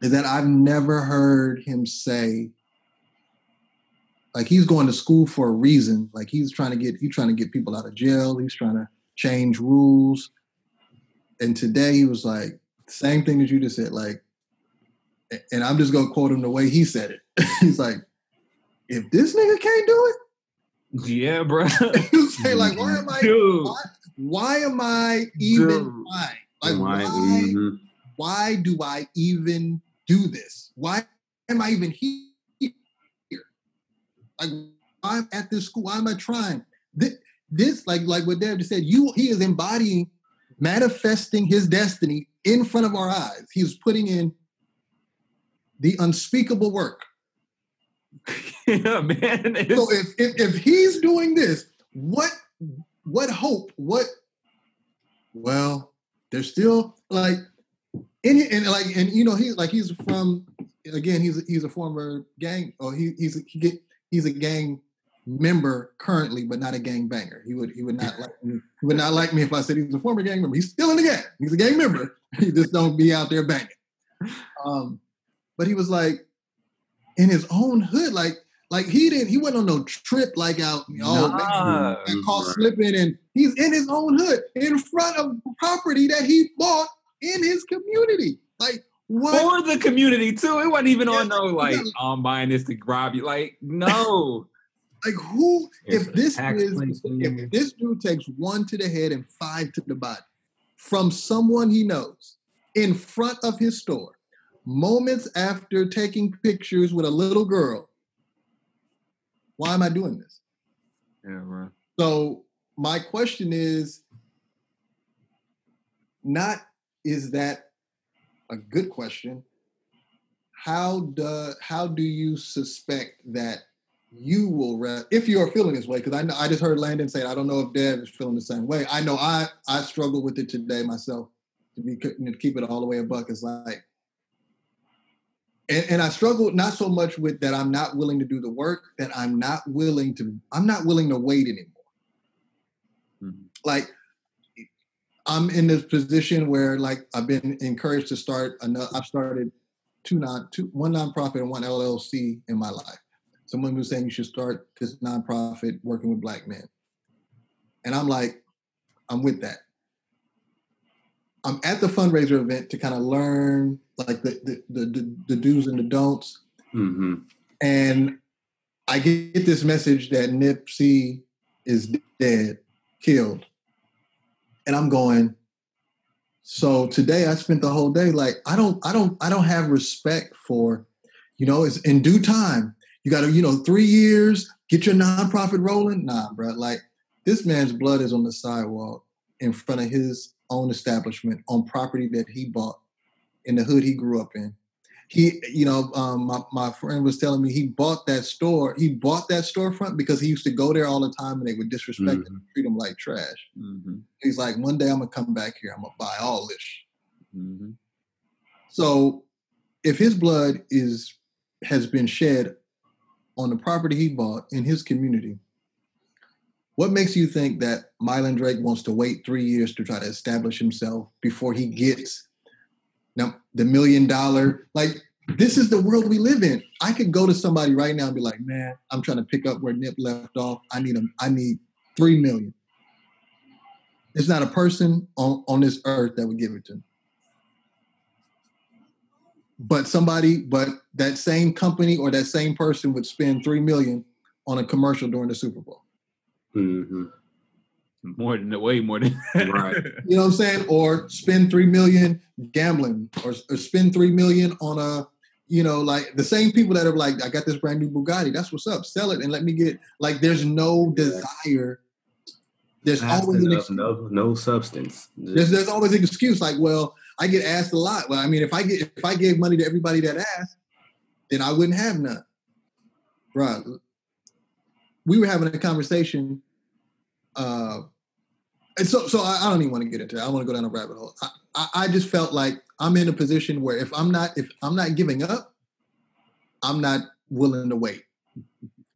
is that I've never heard him say like he's going to school for a reason. Like he's trying to get he's trying to get people out of jail. He's trying to change rules. And today he was like same thing as you just said. Like, and I'm just gonna quote him the way he said it. <laughs> he's like, if this nigga can't do it, yeah, bro. it, he'll say like, why am I? Dude, Why, why am I even Dude. trying? Like, Why- why? mhm. why do I even do this? Why am I even here? Like I'm at this school. Why am I trying? This, this like like what Dev just said, you he is embodying, manifesting his destiny in front of our eyes. He's putting in the unspeakable work. <laughs> yeah, man. So if, if if he's doing this, what what hope? What well, there's still like in and like and you know he's like he's from again he's he's a former gang or he he's a, he get he's a gang member currently but not a gang banger. He would he would not like me, he would not like me if i said he's a former gang member. He's still in the gang. He's a gang member. <laughs> He just don't be out there banging. Um but he was like in his own hood like like he didn't he wasn't on no trip like out oh man, Nah. got caught slipping and he's in his own hood in front of property that he bought in his community. Like what? for the community too. It wasn't even Yeah, on no like yeah. "Oh, I'm buying this to rob you. Like, no. Like who? It's if this is place in there. if this dude takes one to the head and five to the body from someone he knows in front of his store, moments after taking pictures with a little girl, why am I doing this? yeah, bro. So my question is not is that a good question? How do how do you suspect that you will re- if you're feeling this way? Because I know I just heard Landon say. I don't know if Dev is feeling the same way. I know I I struggle with it today myself. To be to keep it all the way a buck is like, and, and I struggle not so much with that I'm not willing to do the work, that I'm not willing to I'm not willing to wait anymore Mhm. like I'm in this position where like I've been encouraged to start another I've started two non two one nonprofit and one LLC in my life. Someone was saying you should start this nonprofit working with black men. And I'm like, I'm with that. I'm at the fundraiser event to kind of learn like the the, the the the do's and the don'ts. Mhm. And I get this message that Nipsey is dead, killed. And I'm going, So today I spent the whole day like I don't I don't I don't have respect for, you know, it's in due time. You got to you know three years get your nonprofit rolling. Nah, bro. Like this man's blood is on the sidewalk in front of his own establishment on property that he bought in the hood he grew up in. He, you know, um, my, my friend was telling me he bought that store. He bought that storefront because he used to go there all the time and they would disrespect Mm-hmm. him and treat him like trash. He's like, one day I'm gonna come back here. I'm gonna buy all this. Mm-hmm. So if his blood is has been shed on the property he bought in his community, what makes you think that Mylan Drake wants to wait three years to try to establish himself before he gets now the million dollar? Like this is the world we live in. I could go to somebody right now and be like, "Man, I'm trying to pick up where Nip left off. I need a, I need three million. There's not a person on, on this earth that would give it to me but somebody but that same company or that same person would spend three million on a commercial during the super bowl hmm More than way more than Right. <laughs> you know what i'm saying or spend three million gambling or, or spend three million on a you know like the same people that are like i got this brand new bugatti that's what's up sell it and let me get like there's no desire there's Fast always an enough, excuse. no, no substance. there's, there's always an excuse like well i get asked a lot well i mean if i get if i gave money to everybody that asked then i wouldn't have none right we were having a conversation uh and so so i, I don't even want to get into it. I want to go down a rabbit hole. I, I i just felt like i'm in a position where if i'm not if i'm not giving up i'm not willing to wait.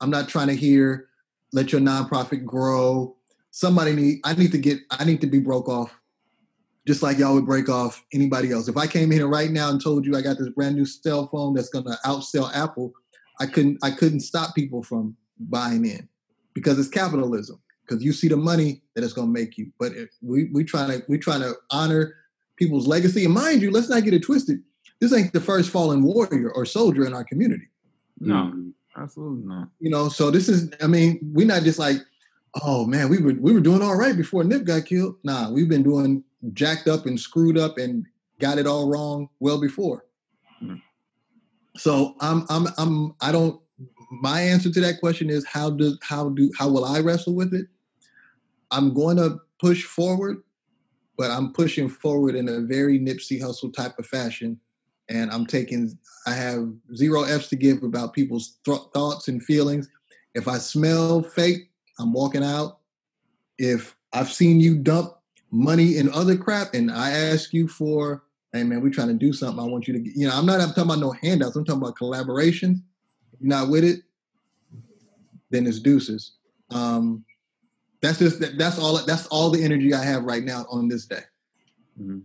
I'm not trying to hear let your nonprofit grow. Somebody need i need to get i need to be broke off just like y'all would break off anybody else. If i came in right now and told you i got this brand new cell phone that's going to outsell apple i couldn't i couldn't stop people from buying in because it's capitalism because you see the money that it's going to make you. But if we we trying to we trying to honor people's legacy. And mind you let's not get it twisted. This ain't the first fallen warrior or soldier in our community. No, absolutely not. you know so this is i mean we're not just like oh man we were we were doing all right before nip got killed. Nah we've been doing jacked up and screwed up and got it all wrong well before. Mm. so i'm i'm i'm i don't my answer to that question is how does how do how will i wrestle with it i'm going to push forward but i'm pushing forward in a very nipsey Hussle type of fashion. And i'm taking i have zero f's to give about people's th- thoughts and feelings. If i smell fake i'm walking out. If i've seen you dump money in other crap and i ask you for hey man we're trying to do something. I want you to you know i'm not I'm talking about no handouts. I'm talking about collaboration you're not with it then it's deuces. Um that's just that, that's all that's all the energy i have right now on this day Mhm.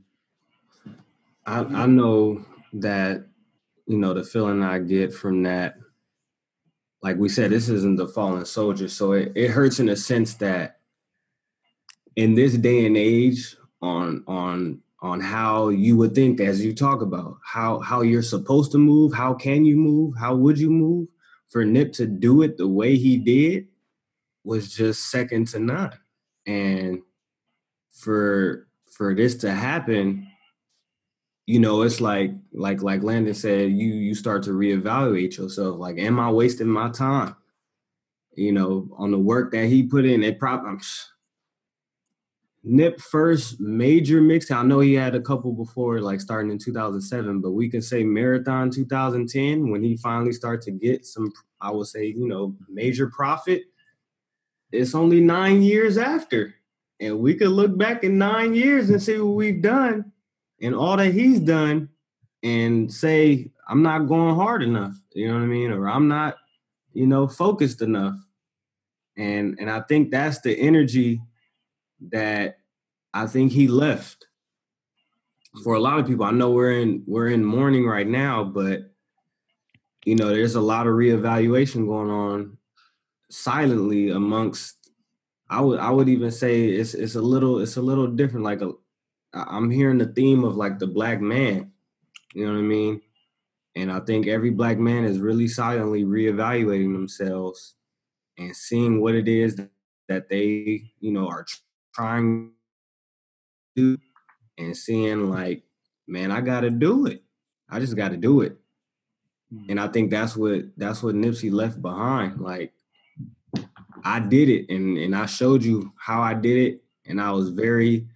I, I know that you know the feeling I get from that. Like we said, this isn't the fallen soldier, so it, it hurts in a sense that in this day and age, on on on how you would think as you talk about how how you're supposed to move, how can you move, how would you move, for Nip to do it the way he did was just second to none, and for for this to happen you know it's like like like landon said you you start to reevaluate yourself. Like am i wasting my time? You know on the work that he put in it probably nip first major mixtape i know he had a couple before like starting in 2007 but we can say marathon 2010 when he finally started to get some i would say you know major profit it's only nine years after. And we could look back in nine years and see what we've done and all that he's done and say i'm not going hard enough you know what i mean? Or i'm not you know focused enough. And and i think that's the energy that i think he left for a lot of people. I know we're in we're in mourning right now but you know there's a lot of reevaluation going on silently amongst i would i would even say it's it's a little it's a little different like a I- I'm hearing the theme of like the black man. You know what I mean? And I think every black man is really silently reevaluating themselves and seeing what it is that they, you know, are trying to do and seeing like, man, I gotta do it. I just gotta do it. Mm-hmm. And I think that's what that's what Nipsey left behind. Like I did it and and I showed you how I did it. And I was very,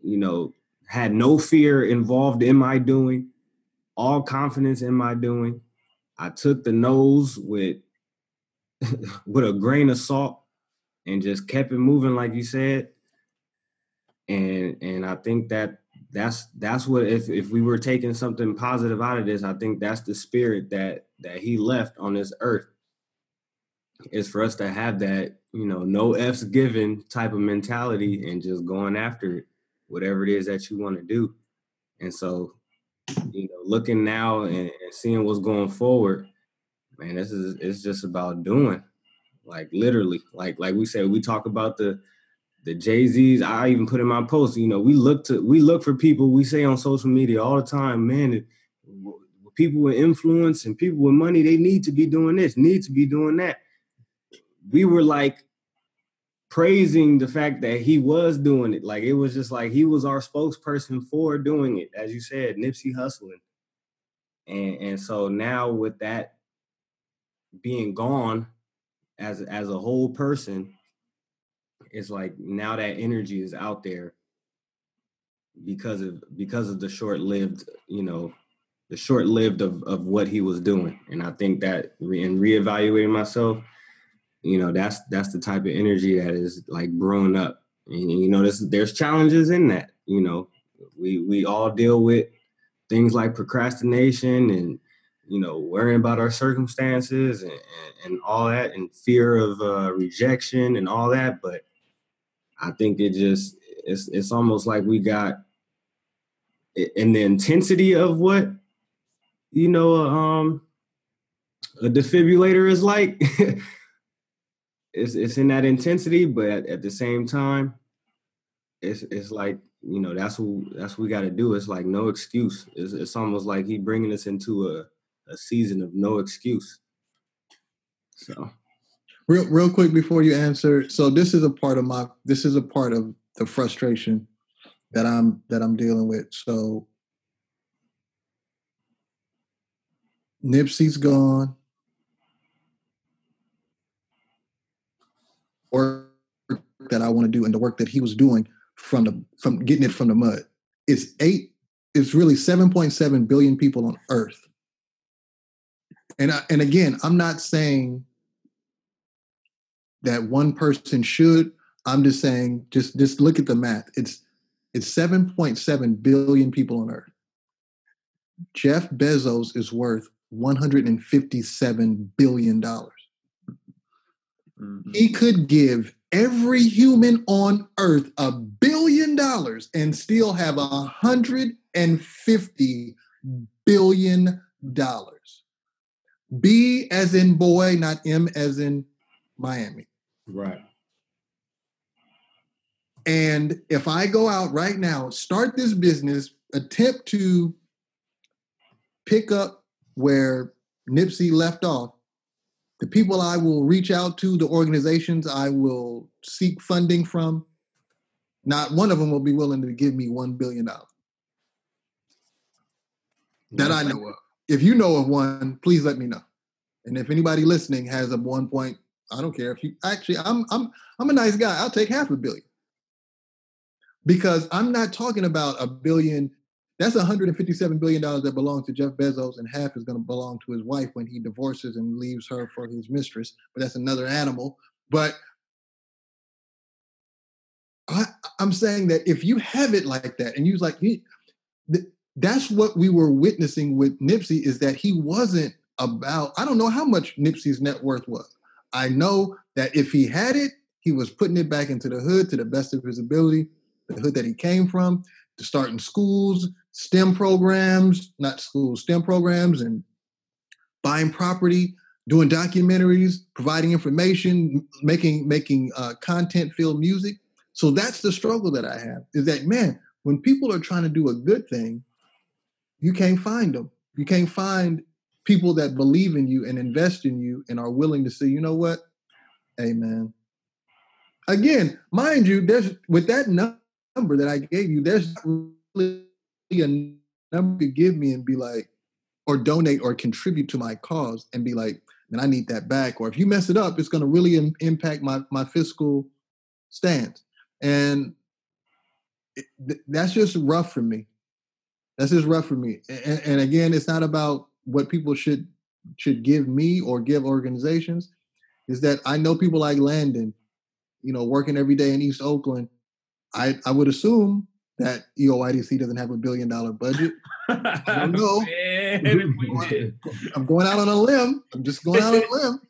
you know, had no fear involved in my doing, all confidence in my doing. I took the no's with <laughs> with a grain of salt and just kept it moving like you said. And and I think that that's that's what if if we were taking something positive out of this, I think that's the spirit that that he left on this earth. Is for us to have that, you know, no F's given type of mentality and just going after it, whatever it is that you want to do. And so, you know, looking now and, and seeing what's going forward, man, this is it's just about doing. Like literally. Like like we said, we talk about the the Jay Z's. I even put in my post. You know, we look to we look for people. We say on social media all the time, man. people with influence and people with money, they need to be doing this, need to be doing that. We were like praising the fact that he was doing it. Like it was just like he was our spokesperson for doing it, as you said, Nipsey hustling. And and so now with that being gone as as a whole person, it's like now that energy is out there because of because of the short-lived you know the short-lived of of what he was doing and i think that re- in reevaluating myself you know that's that's the type of energy that is like brewing up. And you know there's there's challenges in that you know. We we all deal with things like procrastination and you know worrying about our circumstances and, and, and all that and fear of uh, rejection and all that but I think it just it's it's almost like we got in the intensity of what you know um a defibrillator is like <laughs> it's it's in that intensity but at, at, the same time it's it's like you know that's what that's what we got to do it's like no excuse it's, it's almost like he bringing us into a, a season of no excuse so Real, real quick before you answer. So this is a part of my. This is a part of the frustration that I'm that I'm dealing with. So Nipsey's gone. Work that I want to do and the work that he was doing from the from getting it from the mud. It's eight. It's really seven point seven billion people on Earth. And I, and again, I'm not saying that one person should. I'm just saying, just just look at the math. It's it's 7.7 billion people on Earth. Jeff Bezos is worth 157 billion dollars. Mm-hmm. He could give every human on Earth a billion dollars and still have a hundred and fifty billion dollars. B as in boy, not M as in Miami. Right. And if I go out right now, start this business, attempt to pick up where Nipsey left off, the people I will reach out to, the organizations I will seek funding from, not one of them will be willing to give me $1 billion. That I know of. If you know of one, please let me know. And if anybody listening has a one point I don't care if you actually I'm I'm I'm a nice guy. I'll take half a billion. Because I'm not talking about a billion. That's 157 billion dollars that belongs to Jeff Bezos, and half is going to belong to his wife when he divorces and leaves her for his mistress. But that's another animal. But I, am saying that if you have it like that, and you like, he, that's what we were witnessing with Nipsey is that he wasn't about. I don't know how much Nipsey's net worth was. I know that if he had it, he was putting it back into the hood to the best of his ability, the hood that he came from, to start in schools, STEM programs, not schools, STEM programs, and buying property, doing documentaries, providing information, making making uh, content filled music. So that's the struggle that I have. Is that man? When people are trying to do a good thing, you can't find them. You can't find people that believe in you and invest in you and are willing to say, you know what? Amen. Again, mind you, there's with that number that I gave you, there's a number to give me and be like, or donate or contribute to my cause and be like, man, I need that back. Or if you mess it up, it's going to really Im- impact my my fiscal stance. And it, th- that's just rough for me. That's just rough for me. And, and again, it's not about what people should should give me or give organizations. Is that I know people like Landon, you know, working every day in East Oakland. I I would assume that EOYDC doesn't have a billion dollar budget. I don't <laughs> know. Man. I'm going out on a limb. I'm just going out on a <laughs> limb.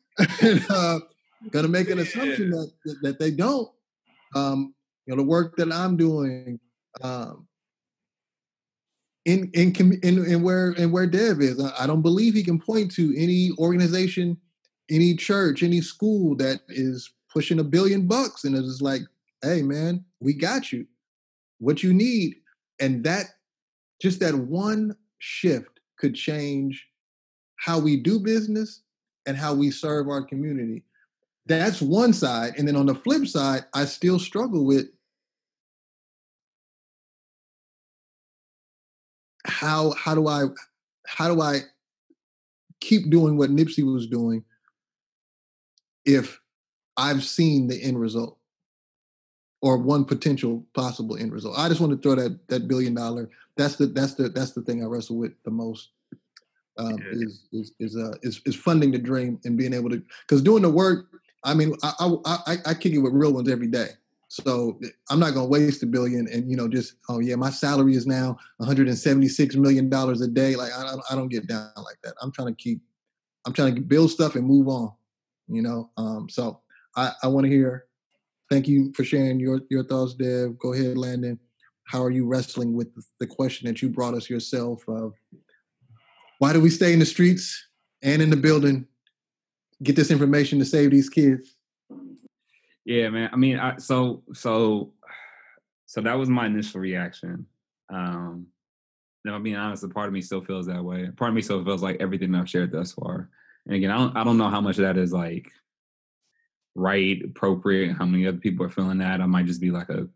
and, uh, gonna make an assumption that, that they don't. Um, you know, the work that I'm doing, um, in in in, in where in where Dev is, I, I don't believe he can point to any organization, any church, any school that is pushing a billion bucks and it's like, hey man, we got you. What you need, and that just that one shift could change how we do business and how we serve our community. That's one side. And then on the flip side, I still struggle with how how do I how do I keep doing what Nipsey was doing if I've seen the end result or one potential possible end result. I just want to throw that that billion dollar. That's the that's the that's the thing I wrestle with the most. Um, Yeah. is is is uh is, is funding the dream and being able to because doing the work. I mean, I, I I I kick it with real ones every day. So I'm not going to waste a billion and you know just oh yeah, my salary is now 176 million dollars a day. Like I, I don't get down like that. I'm trying to keep. I'm trying to build stuff and move on. You know. Um. So I I want to hear. Thank you for sharing your your thoughts, Dev. Go ahead, Landon. How are you wrestling with the, question that you brought us yourself of why do we stay in the streets and in the building? Get this information to save these kids. Yeah, man. I mean, I, so so so that was my initial reaction. Um, if I'm being honest, a part of me still feels that way. Part of me still feels like everything I've shared thus far. And again, I don't I don't know how much of that is like right, appropriate. How many other people are feeling that? I might just be like a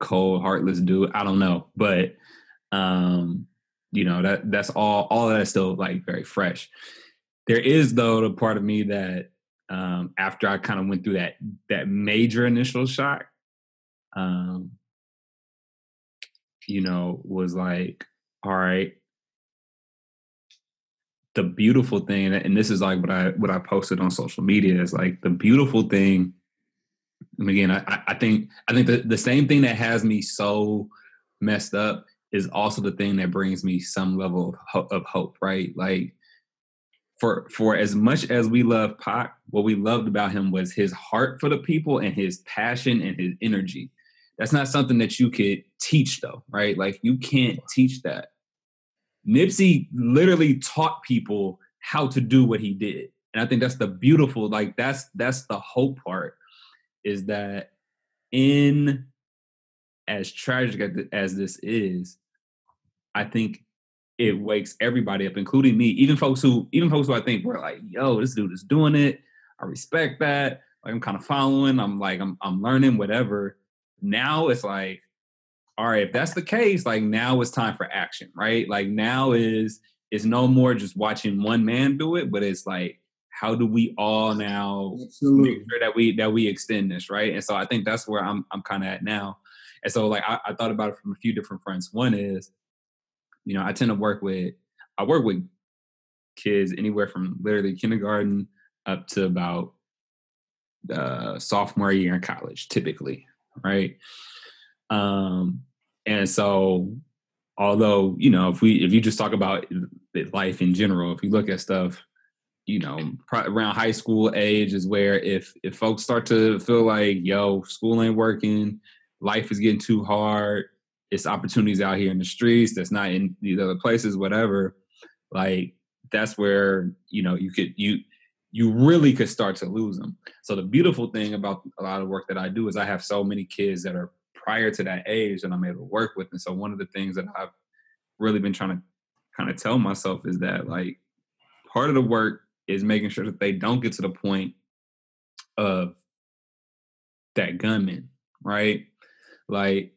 cold, heartless dude. I don't know, but um, you know that that's all. All that is still like very fresh. There is though the part of me that um, after I kind of went through that that major initial shock, um, you know, was like, all right. The beautiful thing, and this is like what I what I posted on social media is like the beautiful thing. And again, I, I think I think the, the same thing that has me so messed up is also the thing that brings me some level of, ho- of hope, right? Like for for as much as we love Pac, what we loved about him was his heart for the people and his passion and his energy. That's not something that you could teach, though, right? Like you can't teach that. Nipsey literally taught people how to do what he did, and I think that's the beautiful, like that's that's the hope part, is that in as tragic as this is, I think it wakes everybody up, including me, even folks who, even folks who I think were like, "Yo, this dude is doing it." I respect that. Like I'm kind of following. I'm like, I'm, I'm learning whatever. Now it's like, all right, if that's the case, like now it's time for action, right? Like now is it's no more just watching one man do it, but it's like, how do we all now make sure that we that we extend this, right? And so I think that's where I'm I'm kind of at now. And so like I, I thought about it from a few different fronts. One is, you know, I tend to work with I work with kids anywhere from literally kindergarten up to about uh, sophomore year in college, typically, right? Um, and so, although you know, if we if you just talk about life in general, if you look at stuff, you know, around high school age is where if if folks start to feel like, yo, school ain't working, life is getting too hard, it's opportunities out here in the streets that's not in these other places, whatever. Like that's where you know you could you you really could start to lose them. So the beautiful thing about a lot of work that I do is I have so many kids that are prior to that age that I'm able to work with. And so one of the things that I've really been trying to kind of tell myself is that like part of the work is making sure that they don't get to the point of that gunman, right? Like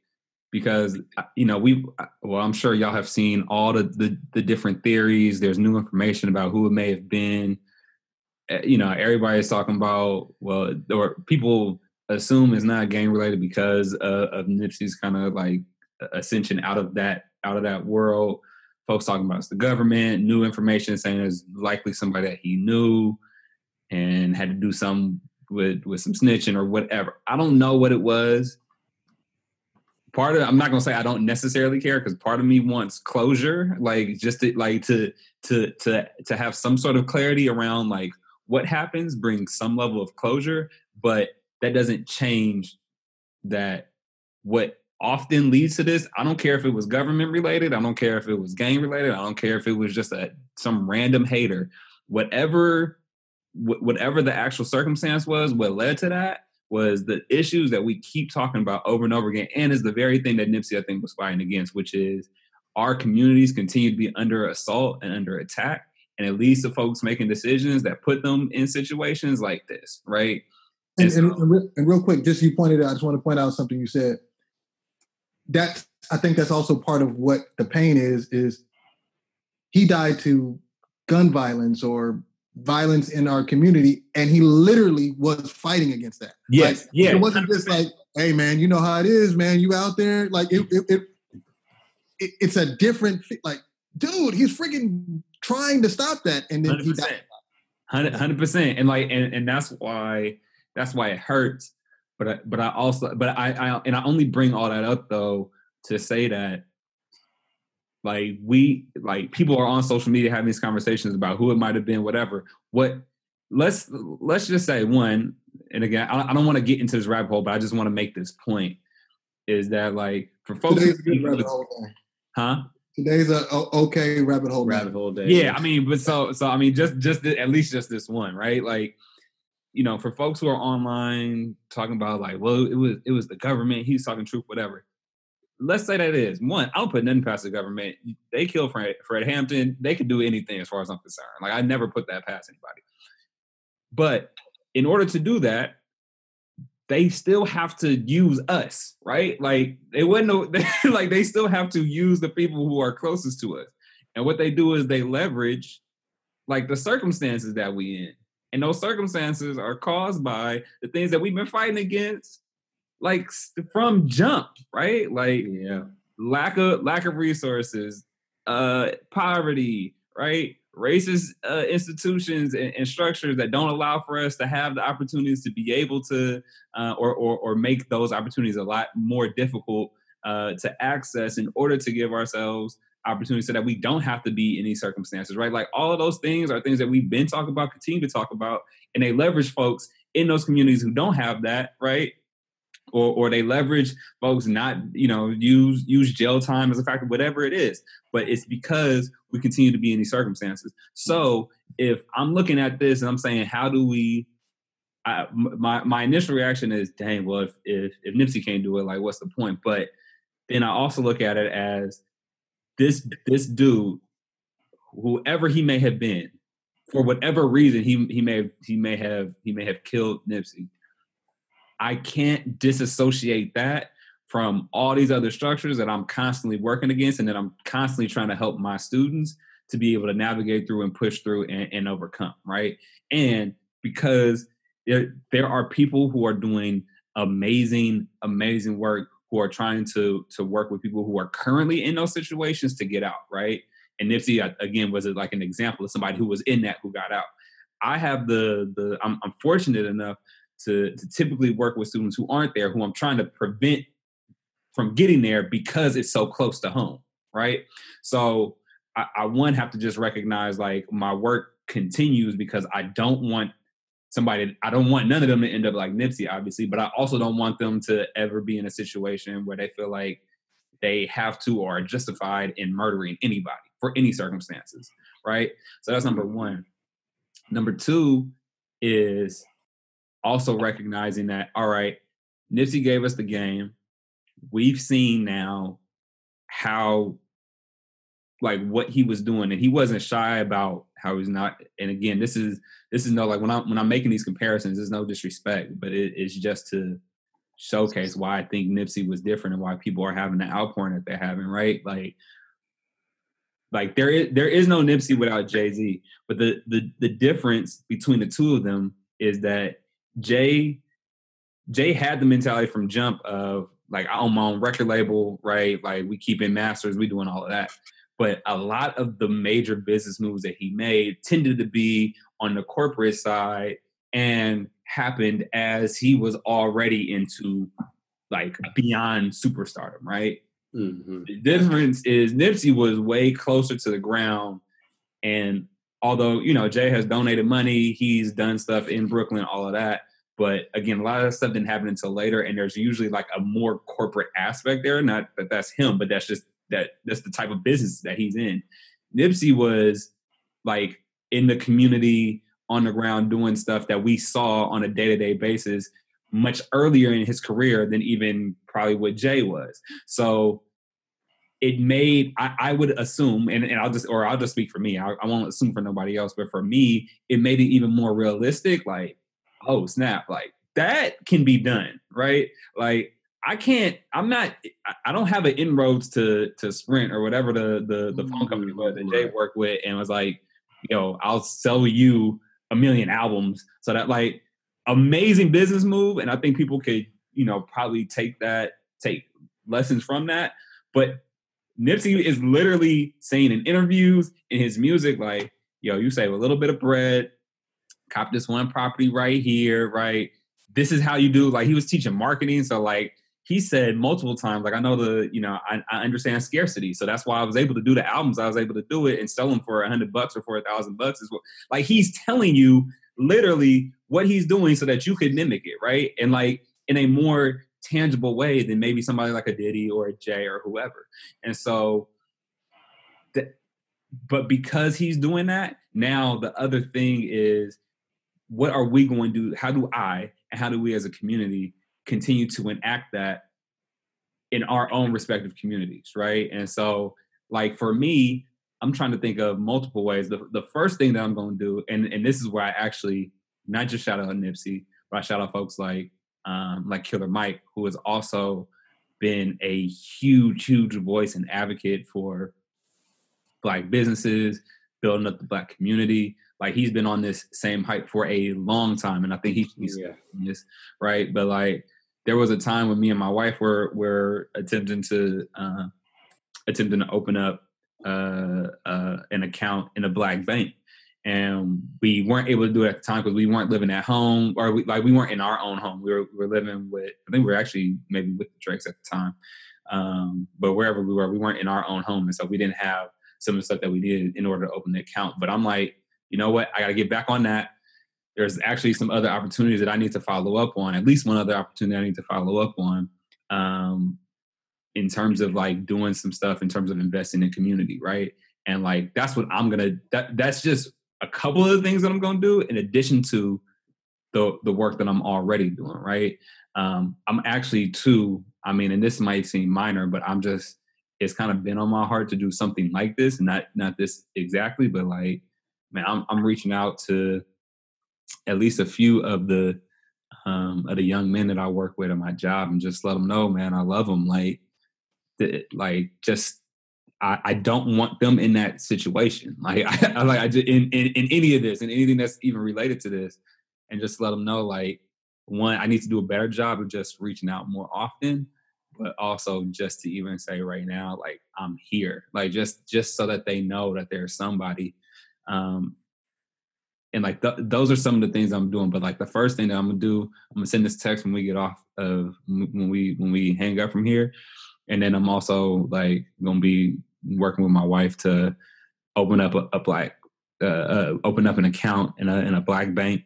because uh, you know we uh, well i'm sure y'all have seen all the, the the different theories there's new information about who it may have been Uh, you know everybody's talking about well or people assume it's not gang related because of nipsey's kind of like ascension out of that out of that world. Folks talking about it's the government new information saying it's likely somebody that he knew and had to do some with with some snitching or whatever. I don't know what it was. Part of I'm not gonna say I don't necessarily care because part of me wants closure, like just to, like to to to to have some sort of clarity around like what happens, bring some level of closure, but that doesn't change that what often leads to this. I don't care if it was government related, I don't care if it was gang related, I don't care if it was just a some random hater, whatever wh- whatever the actual circumstance was, what led to that was the issues that we keep talking about over and over again, and is the very thing that Nipsey I think was fighting against, which is our communities continue to be under assault and under attack, and it leads to folks making decisions that put them in situations like this, right? And, and, and, real, and real quick, just you pointed out, I just want to point out something you said. That I think that's also part of what the pain is. Is he died to gun violence or violence in our community, and he literally was fighting against that. Yes, like, yeah. It wasn't just like, "Hey, man, you know how it is, man. You out there." Like it, it, it, it it's a different like, dude. He's freaking trying to stop that, and then 100%. he died. Hundred percent, and like, and, and that's why that's why it hurts. But I, but I also, but I, I, and I only bring all that up though to say that like we like people are on social media having these conversations about who it might have been whatever. What let's let's just say one and again i, I don't want to get into this rabbit hole but i just want to make this point is that like for folks today's who, rabbit hole huh? Today's a okay rabbit hole rabbit hole day. Yeah i mean but so so i mean just just at least just this one right? Like you know for folks who are online talking about like well it was it was the government he's talking truth whatever let's say that is one. I don't put nothing past the government. They killed Fred, Fred Hampton. They could do anything as far as I'm concerned. Like I never put that past anybody. But in order to do that, they still have to use us, right? Like they wouldn't know, <laughs> like they still have to use the people who are closest to us. And what they do is they leverage like the circumstances that we in. And those circumstances are caused by the things that we've been fighting against like from jump, right? Like yeah, lack of lack of resources, uh, poverty, right? Racist uh, institutions and, and, structures that don't allow for us to have the opportunities to be able to, uh, or, or or make those opportunities a lot more difficult uh, to access in order to give ourselves opportunities so that we don't have to be in these circumstances, right? Like all of those things are things that we've been talking about, continue to talk about, and they leverage folks in those communities who don't have that, right? or or they leverage folks not you know use use jail time as a factor whatever it is but it's because we continue to be in these circumstances so if i'm looking at this and i'm saying how do we I, my my initial reaction is dang well if, if if nipsey can't do it like what's the point but then i also look at it as this this dude whoever he may have been for whatever reason he he may he may have he may have killed nipsey I can't disassociate that from all these other structures that I'm constantly working against and that I'm constantly trying to help my students to be able to navigate through and push through and, and overcome, right? And because there, there are people who are doing amazing, amazing work who are trying to to work with people who are currently in those situations to get out, right? And Nipsey uh, again was it like an example of somebody who was in that who got out. I have the the I'm, I'm fortunate enough to, to typically work with students who aren't there, who I'm trying to prevent from getting there because it's so close to home, right? So I, I one have to just recognize like my work continues because I don't want somebody I don't want none of them to end up like Nipsey, obviously, but I also don't want them to ever be in a situation where they feel like they have to or are justified in murdering anybody for any circumstances, right? So that's number one. Number two is also recognizing that all right, Nipsey gave us the game. We've seen now how like what he was doing and he wasn't shy about how he's not and again this is this is no like when i'm when i'm making these comparisons there's no disrespect but it, it's just to showcase why I think Nipsey was different and why people are having the outpouring that they're having, right? Like, like there is there is no Nipsey without Jay Z, but the the the difference between the two of them is that Jay Jay had the mentality from jump of like I own my own record label, right? Like we keep in masters, we doing all of that. But a lot of the major business moves that he made tended to be on the corporate side and happened as he was already into like beyond superstardom, right? Mm-hmm. The difference is Nipsey was way closer to the ground. And although, you know, Jay has donated money, he's done stuff in Brooklyn, all of that. But again, a lot of that stuff didn't happen until later. And there's usually like a more corporate aspect there. Not that that's him, but that's just that that's the type of business that he's in. Nipsey was like in the community on the ground doing stuff that we saw on a day-to-day basis much earlier in his career than even probably what Jay was. So it made I, I would assume, and, and, I'll just or I'll just speak for me. I, I, won't assume for nobody else, but for me, it made it even more realistic. Like, oh snap, like that can be done, right? Like I can't. I'm not. I don't have an inroads to to Sprint or whatever the the the phone company mm-hmm. was that Jay worked with, and was like, you know, I'll sell you a million albums. So that like amazing business move, and I think people could you know probably take that take lessons from that. But Nipsey is literally saying in interviews in his music like, yo, you save a little bit of bread, cop this one property right here, right? This is how you do. Like he was teaching marketing, so like he said multiple times, like I know the, you know, I, I, understand scarcity, so that's why I was able to do the albums. I was able to do it and sell them for a hundred bucks or for a thousand bucks. Is what, like he's telling you literally what he's doing so that you could mimic it, right? And like in a more tangible way than maybe somebody like a Diddy or a Jay or whoever. And so, the, but because he's doing that, now the other thing is, what are we going to do? How do I and how do we as a community continue to enact that in our own respective communities, right? And so, like for me, I'm trying to think of multiple ways. The, the first thing that I'm going to do, and, and this is where I actually not just shout out Nipsey, but I shout out folks like um, like Killer Mike, who has also been a huge, huge voice and advocate for black businesses, building up the black community. Like he's been on this same hype for a long time, and I think he's yeah. this right. But like there was a time when me and my wife were were attempting to uh, attempting to open up uh, uh, an account in a black bank, and we weren't able to do it at the time because we weren't living at home or we, like we weren't in our own home. We were, we were living with I think we were actually maybe with the Drakes at the time, um, but wherever we were, we weren't in our own home, and so we didn't have some of the stuff that we needed in order to open the account. But I'm like, you know what? I got to get back on that there's actually some other opportunities that I need to follow up on. At least one other opportunity I need to follow up on, um, in terms of like doing some stuff in terms of investing in community, right? And like that's what I'm gonna. That that's just a couple of the things that I'm gonna do in addition to the the work that I'm already doing, right? Um, I'm actually too. I mean, and this might seem minor, but I'm just. It's kind of been on my heart to do something like this, not not this exactly, but like, man, I'm I'm reaching out to at least a few of the um, of the young men that I work with at my job and just let them know, man, I love them. Like, the, like just I, I don't want them in that situation. <laughs> Like, I, I like I just in, in in any of this and anything that's even related to this, and just let them know, like, one, I need to do a better job of just reaching out more often, but also just to even say right now, like, I'm here, like just just so that they know that there's somebody um, and like th- those are some of the things I'm doing. But like the first thing that I'm gonna do, I'm gonna send this text when we get off of when we when we hang up from here, and then I'm also like gonna be working with my wife to open up a, a black uh, uh, open up an account in a in a black bank,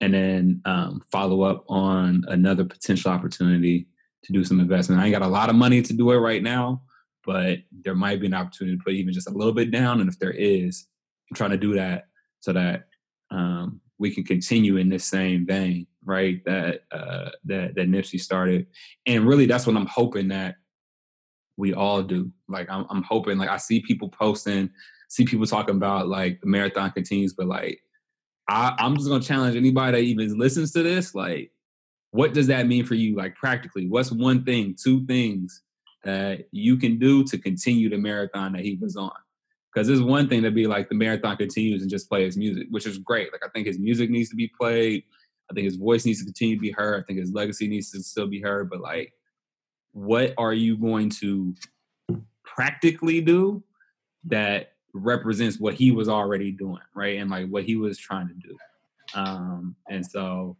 and then um, follow up on another potential opportunity to do some investment. I ain't got a lot of money to do it right now, but there might be an opportunity to put even just a little bit down, and if there is, I'm trying to do that so that um, we can continue in this same vein, right? That uh, that that Nipsey started, and really that's what I'm hoping that we all do. Like I'm, I'm hoping, like I see people posting, see people talking about like the marathon continues, but like I, I'm just gonna challenge anybody that even listens to this, like what does that mean for you like practically what's one thing two things that you can do to continue the marathon that he was on because it's one thing to be like the marathon continues and just play his music which is great like i think his music needs to be played i think his voice needs to continue to be heard i think his legacy needs to still be heard but like what are you going to practically do that represents what he was already doing right and like what he was trying to do um and so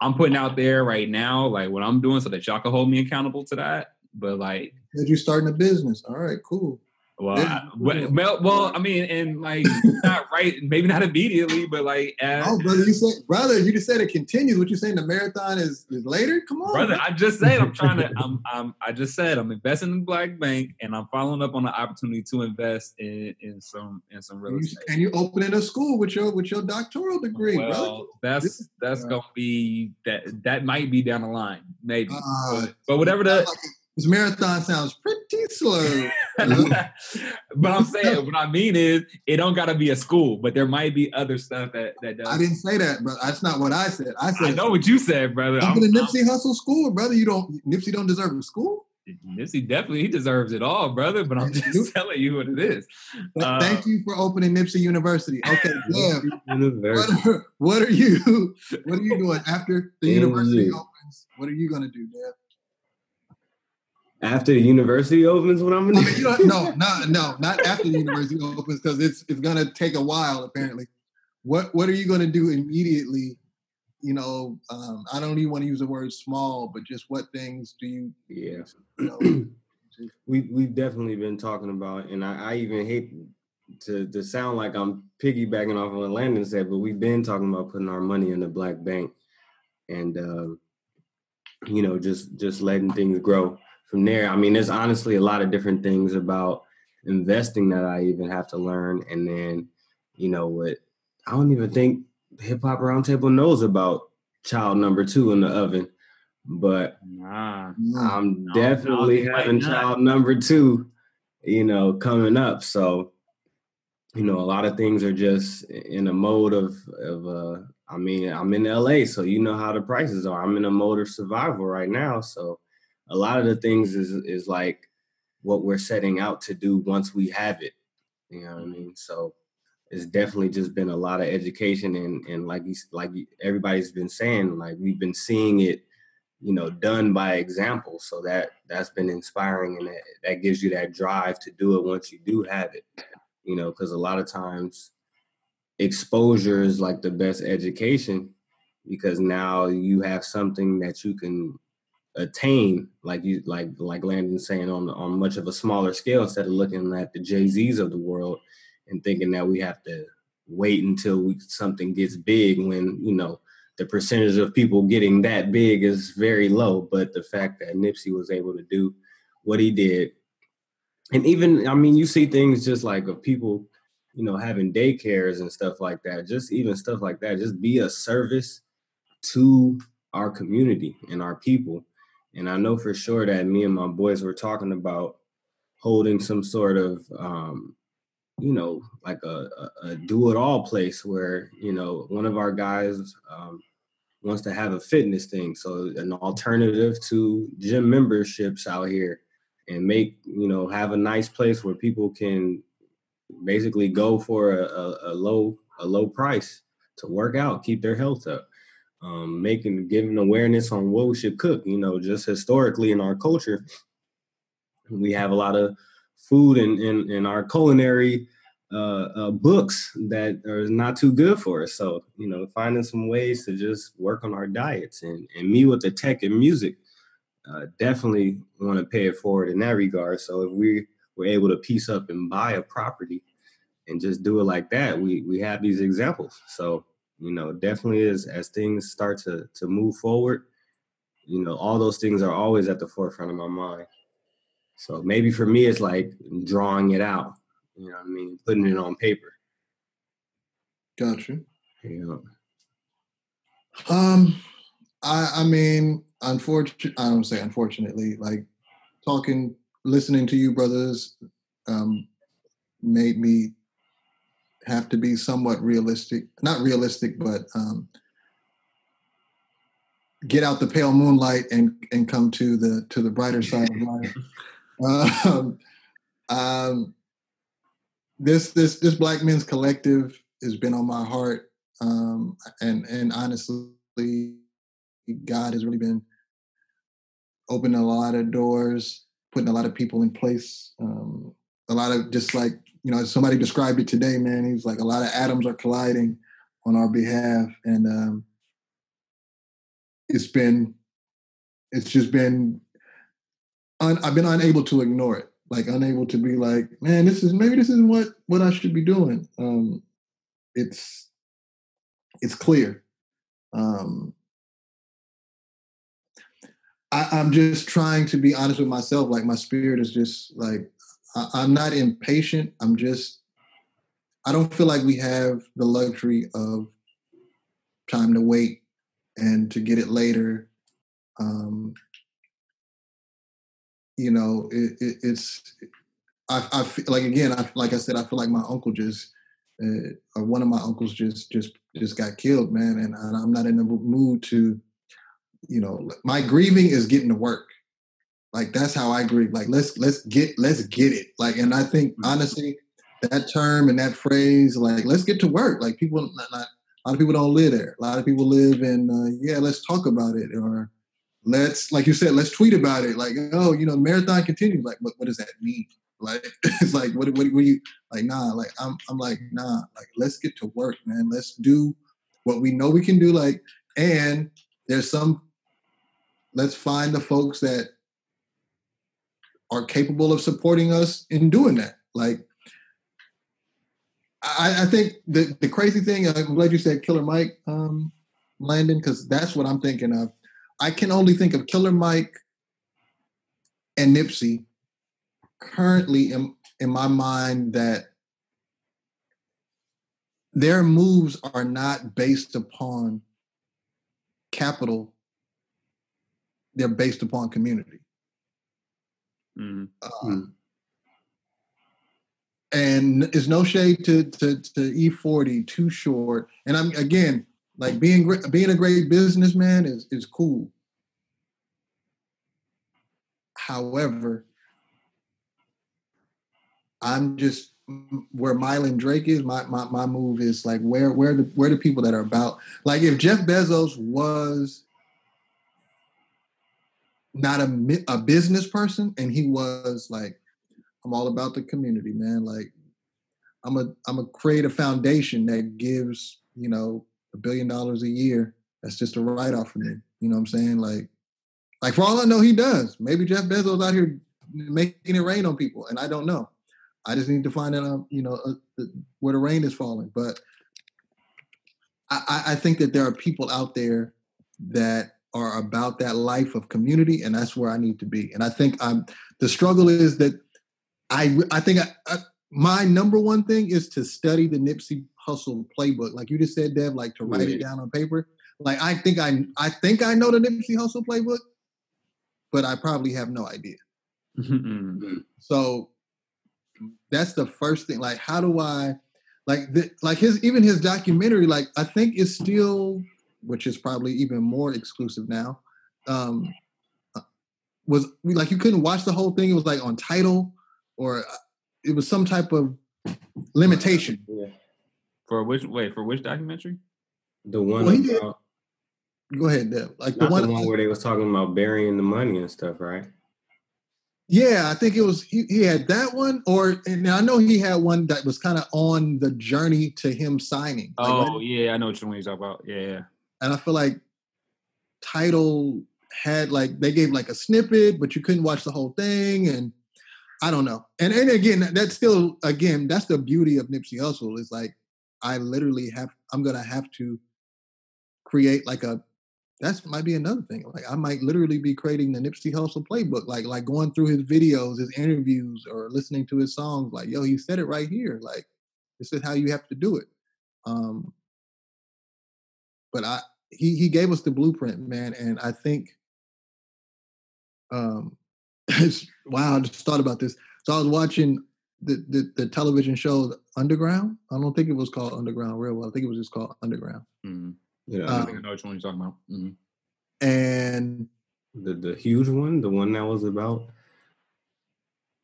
I'm putting out there right now, like what I'm doing, so that y'all can hold me accountable to that. But like, you starting a business. All right, cool. Well, I, well, well, I mean, and like, not right, maybe not immediately, but like, as, oh, brother, you said, brother, you just said it continues. What you saying? The marathon is, is later? Come on, brother. I just said I'm trying to. <laughs> I'm, I'm. I just said I'm investing in Black Bank, and I'm following up on the opportunity to invest in in some in some real estate. And you opening a school with your with your doctoral degree, well, brother. That's that's gonna be that that might be down the line, maybe. Uh, but, but whatever the. Like this marathon sounds pretty slow. <laughs> but I'm saying what I mean is it don't gotta be a school, but there might be other stuff that that does. I didn't say that, but that's not what I said. I said I know what you said, brother. I'm, in a Nipsey Hussle school, brother. You don't Nipsey don't deserve a school. Nipsey definitely he deserves it all, brother. But I'm just <laughs> telling you what it is. Uh, thank you for opening Nipsey University. Okay, <laughs> yeah. what, are, what are you? What are you doing after the university opens? What are you gonna do, Dad? After the university opens, what I'm gonna I mean, do? no, <laughs> no, no, not after the university opens because it's it's gonna take a while apparently. What what are you gonna do immediately? You know, um, I don't even want to use the word small, but just what things do you? Yeah, you know, <clears throat> we we've definitely been talking about, and I, I even hate to to sound like I'm piggybacking off of what Landon said, but we've been talking about putting our money in the black bank, and uh, you know, just just letting things grow from there, I mean, there's honestly a lot of different things about investing that I even have to learn. And then, you know, what I don't even think Hip Hop Roundtable knows about child number two in the oven. But nah, I'm no, definitely no, having child number two, you know, coming up. So, you know, a lot of things are just in a mode of of uh I mean, I'm in LA, so you know how the prices are. I'm in a mode of survival right now. So a lot of the things is is like what we're setting out to do once we have it. You know what I mm-hmm. mean? So it's definitely just been a lot of education and and like you, like everybody's been saying, like we've been seeing it, you know, mm-hmm. done by example. So that that's been inspiring and that, that gives you that drive to do it once you do have it. You know, because a lot of times exposure is like the best education because now you have something that you can attain like you like like Landon saying on on much of a smaller scale instead of looking at the Jay Z's of the world and thinking that we have to wait until we, something gets big when you know the percentage of people getting that big is very low. But the fact that Nipsey was able to do what he did, and even I mean, you see things just like of people, you know, having daycares and stuff like that. Just even stuff like that. Just be a service to our community and our people and I know for sure that me and my boys were talking about holding some sort of, um, you know, like a, a, a do it all place where, you know, one of our guys um, wants to have a fitness thing. So an alternative to gym memberships out here and make, you know, have a nice place where people can basically go for a, a, a low, a low price to work out, keep their health up um, making giving awareness on what we should cook. You know, just historically in our culture, we have a lot of food in in, in our culinary uh, uh, books that are not too good for us. So you know, finding some ways to just work on our diets and and me with the tech and music. Uh, definitely want to pay it forward in that regard. So if we were able to piece up and buy a property and just do it like that, we we have these examples. So you know definitely is as things start to to move forward you know all those things are always at the forefront of my mind. So maybe for me it's like drawing it out you know what i mean? Putting it on paper. Gotcha. Yeah. Um i i mean unfortunately i don't say unfortunately like talking listening to you brothers um made me have to be somewhat realistic, not realistic, but um, get out the pale moonlight and and come to the to the brighter side of life. <laughs> Um, um, this this this Black Men's Collective has been on my heart, um, and and honestly, God has really been opening a lot of doors, putting a lot of people in place. Um, a lot of just like you know, somebody described it today, man. He's like a lot of atoms are colliding on our behalf, and um, it's been it's just been un, I've been unable to ignore it, like unable to be like, man, this is maybe this is what what I should be doing. Um, it's it's clear. Um, I, I'm just trying to be honest with myself. Like my spirit is just like I, I'm not impatient. I'm just I don't feel like we have the luxury of time to wait and to get it later. Um, you know, it, it, it's I, I feel like again, I like I said, I feel like my uncle just uh, or one of my uncles just just just got killed, man, and, and I'm not in the mood to, you know, my grieving is getting to work. Like that's how I grieve. Like let's let's get let's get it. Like, and I think honestly, that term and that phrase, like let's get to work. Like people, not, not a lot of people don't live there. A lot of people live in, uh, yeah, let's talk about it, or let's, like you said, let's tweet about it. Like, oh, you know, marathon continues. Like, what, what does that mean? Like, <laughs> it's like, what, what, what you like? Nah, like, I'm, I'm like, nah, like, let's get to work, man. Let's do what we know we can do. Like, and there's some. Let's find the folks that are capable of supporting us in doing that. Like, I, I, think the, the crazy thing, I'm glad you said Killer Mike, um, Landon, because that's what I'm thinking of. I can only think of Killer Mike and Nipsey currently in, in my mind that their moves are not based upon capital, they're based upon community. Mm-hmm. Uh, and it's no shade to to, to E-40, Too $hort. And I'm again like being being a great businessman is is cool. However, I'm just where Mylan Drake is. My, my my move is like where where the where the people that are about like if Jeff Bezos was not a a business person and he was like I'm all about the community, man. Like I'm a I'm a create a foundation that gives, you know, a billion dollars a year. That's just a write off for me. You know what I'm saying? Like like for all I know, he does. Maybe Jeff Bezos out here making it rain on people, and I don't know. I just need to find out, um, you know, uh, where the rain is falling. But I, I think that there are people out there that are about that life of community, and that's where I need to be. And I think I'm. The struggle is that I I think I, I, my number one thing is to study the Nipsey Hussle playbook, like you just said, Dev, like to write it down on paper. Like I think I I think I know the Nipsey Hussle playbook, but I probably have no idea. Mm-hmm. so that's the first thing. Like, how do I like the, like his even his documentary? Like, I think is still, which is probably even more exclusive now. Um, uh, was like you couldn't watch the whole thing. It was like on Tidal or uh, it was some type of limitation. Yeah. For which wait for which documentary? The one well, about, Go ahead, Dev. Like the one, the one, where they was talking about burying the money and stuff, right? Yeah, I think it was he, he had that one, or and I know he had one that was kind of on the journey to him signing. Oh like, yeah, I know which one you're talking about. Yeah, yeah. And I feel like Tidal had like they gave like a snippet, but you couldn't watch the whole thing, and I don't know. And and again, that's still again, that's the beauty of Nipsey Hussle is like I literally have I'm gonna have to create like a that's might be another thing. Like I might literally be creating the Nipsey Hussle playbook, like like going through his videos, his interviews, or listening to his songs. Like, yo, he said it right here. Like, this is how you have to do it. Um, but I he he gave us the blueprint, man, and I think um <laughs> wow, I just thought about this. So I was watching the, the, the television show Underground. I don't think it was called Underground real well. I think it was just called Underground. Mm-hmm. Yeah, um, I think I know which one you're talking about. Mm-hmm. and The the huge one, the one that was about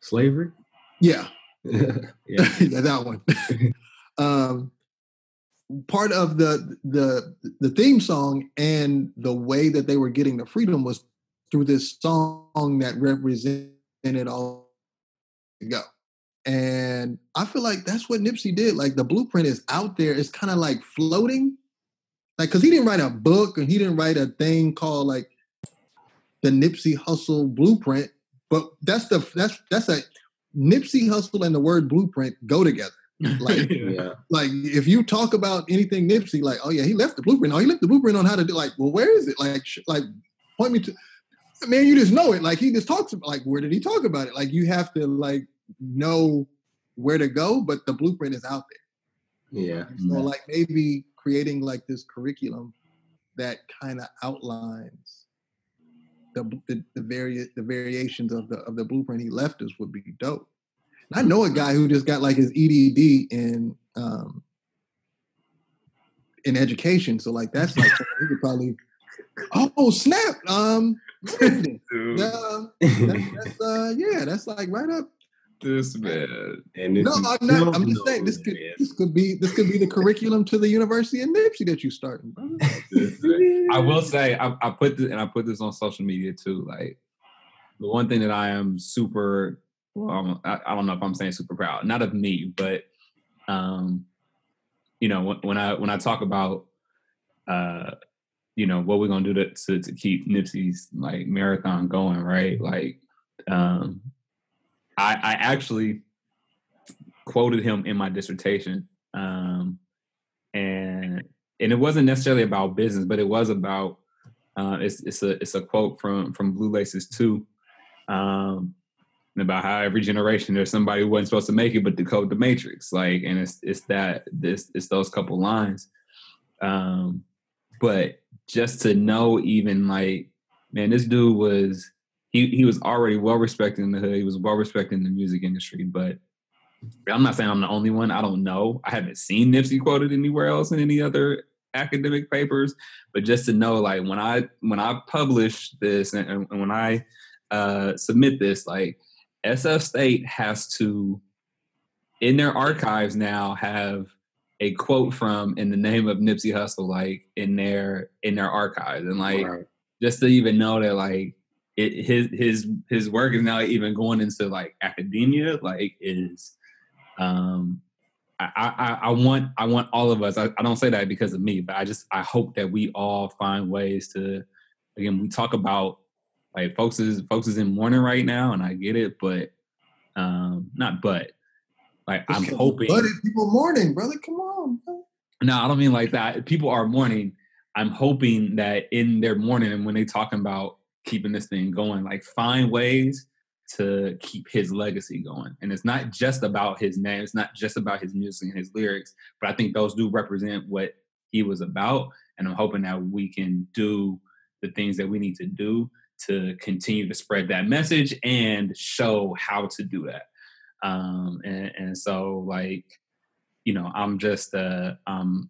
slavery. yeah, <laughs> yeah. yeah, <laughs> that one. um, part of the the the theme song and the way that they were getting the freedom was through this song that represented it all go. And I feel like that's what Nipsey did. Like the blueprint is out there. It's kind of like floating. Like, cause he didn't write a book and he didn't write a thing called like the Nipsey Hussle Blueprint. But that's the that's that's a Nipsey Hussle and the word blueprint go together. Like, <laughs> yeah. like if you talk about anything Nipsey, like, oh yeah, he left the blueprint. Oh, he left the blueprint on how to do. Like, well, where is it? Like, sh- like, point me to. Man, you just know it. Like he just talks about. Like, where did he talk about it? Like, you have to like know where to go, but the blueprint is out there. Yeah. So, mm-hmm. like, maybe creating like this curriculum that kind of outlines the, the the various the variations of the of the blueprint he left us would be dope. And I know a guy who just got like his EDD in um in education, so like that's like he could probably. <laughs> Oh snap! Um, Dude, yeah, that, that's uh, yeah, that's like right up. this man. and No, I'm not. I'm just saying this could man. this could be this could be the curriculum to the University of Nipsey that you starting, brother. I will say I, I put this and I put this on social media too. Like the one thing that I am super I, I don't know if I'm saying super proud, not of me, but um, you know, when, when I when I talk about uh, you know, what we're gonna do to, to to keep Nipsey's like marathon going, right? Like, um, I I actually quoted him in my dissertation, um, and and it wasn't necessarily about business, but it was about uh, it's it's a it's a quote from from Blue Laces 2, um, and about how every generation there's somebody who wasn't supposed to make it but decode the matrix, like, and it's it's that this it's those couple lines, um, but just to know even like man, this dude was he he was already well respected in the hood, he was well respected in the music industry, but I'm not saying I'm the only one. I don't know. I haven't seen Nipsey quoted anywhere else in any other academic papers, but just to know, like when I when I publish this and, and when I uh, submit this, like SF State has to in their archives now have a quote from in the name of Nipsey Hussle, like in their in their archives, and like Right. just to even know that like it, his his his work is now even going into like academia, like is um I, I, I want I want all of us. I, I don't say that because of me, but I just I hope that we all find ways to. Again, we talk about like folks is folks is in mourning right now, and I get it, but um not but like I'm hoping. But people mourning, brother, come on. brother. No, I don't mean like that. People are mourning. I'm hoping that in their mourning and when they talking about keeping this thing going, like find ways to keep his legacy going. And it's not just about his name. It's not just about his music and his lyrics, but I think those do represent what he was about. And I'm hoping that we can do the things that we need to do to continue to spread that message and show how to do that. Um, and, and so like, you know, I'm just uh um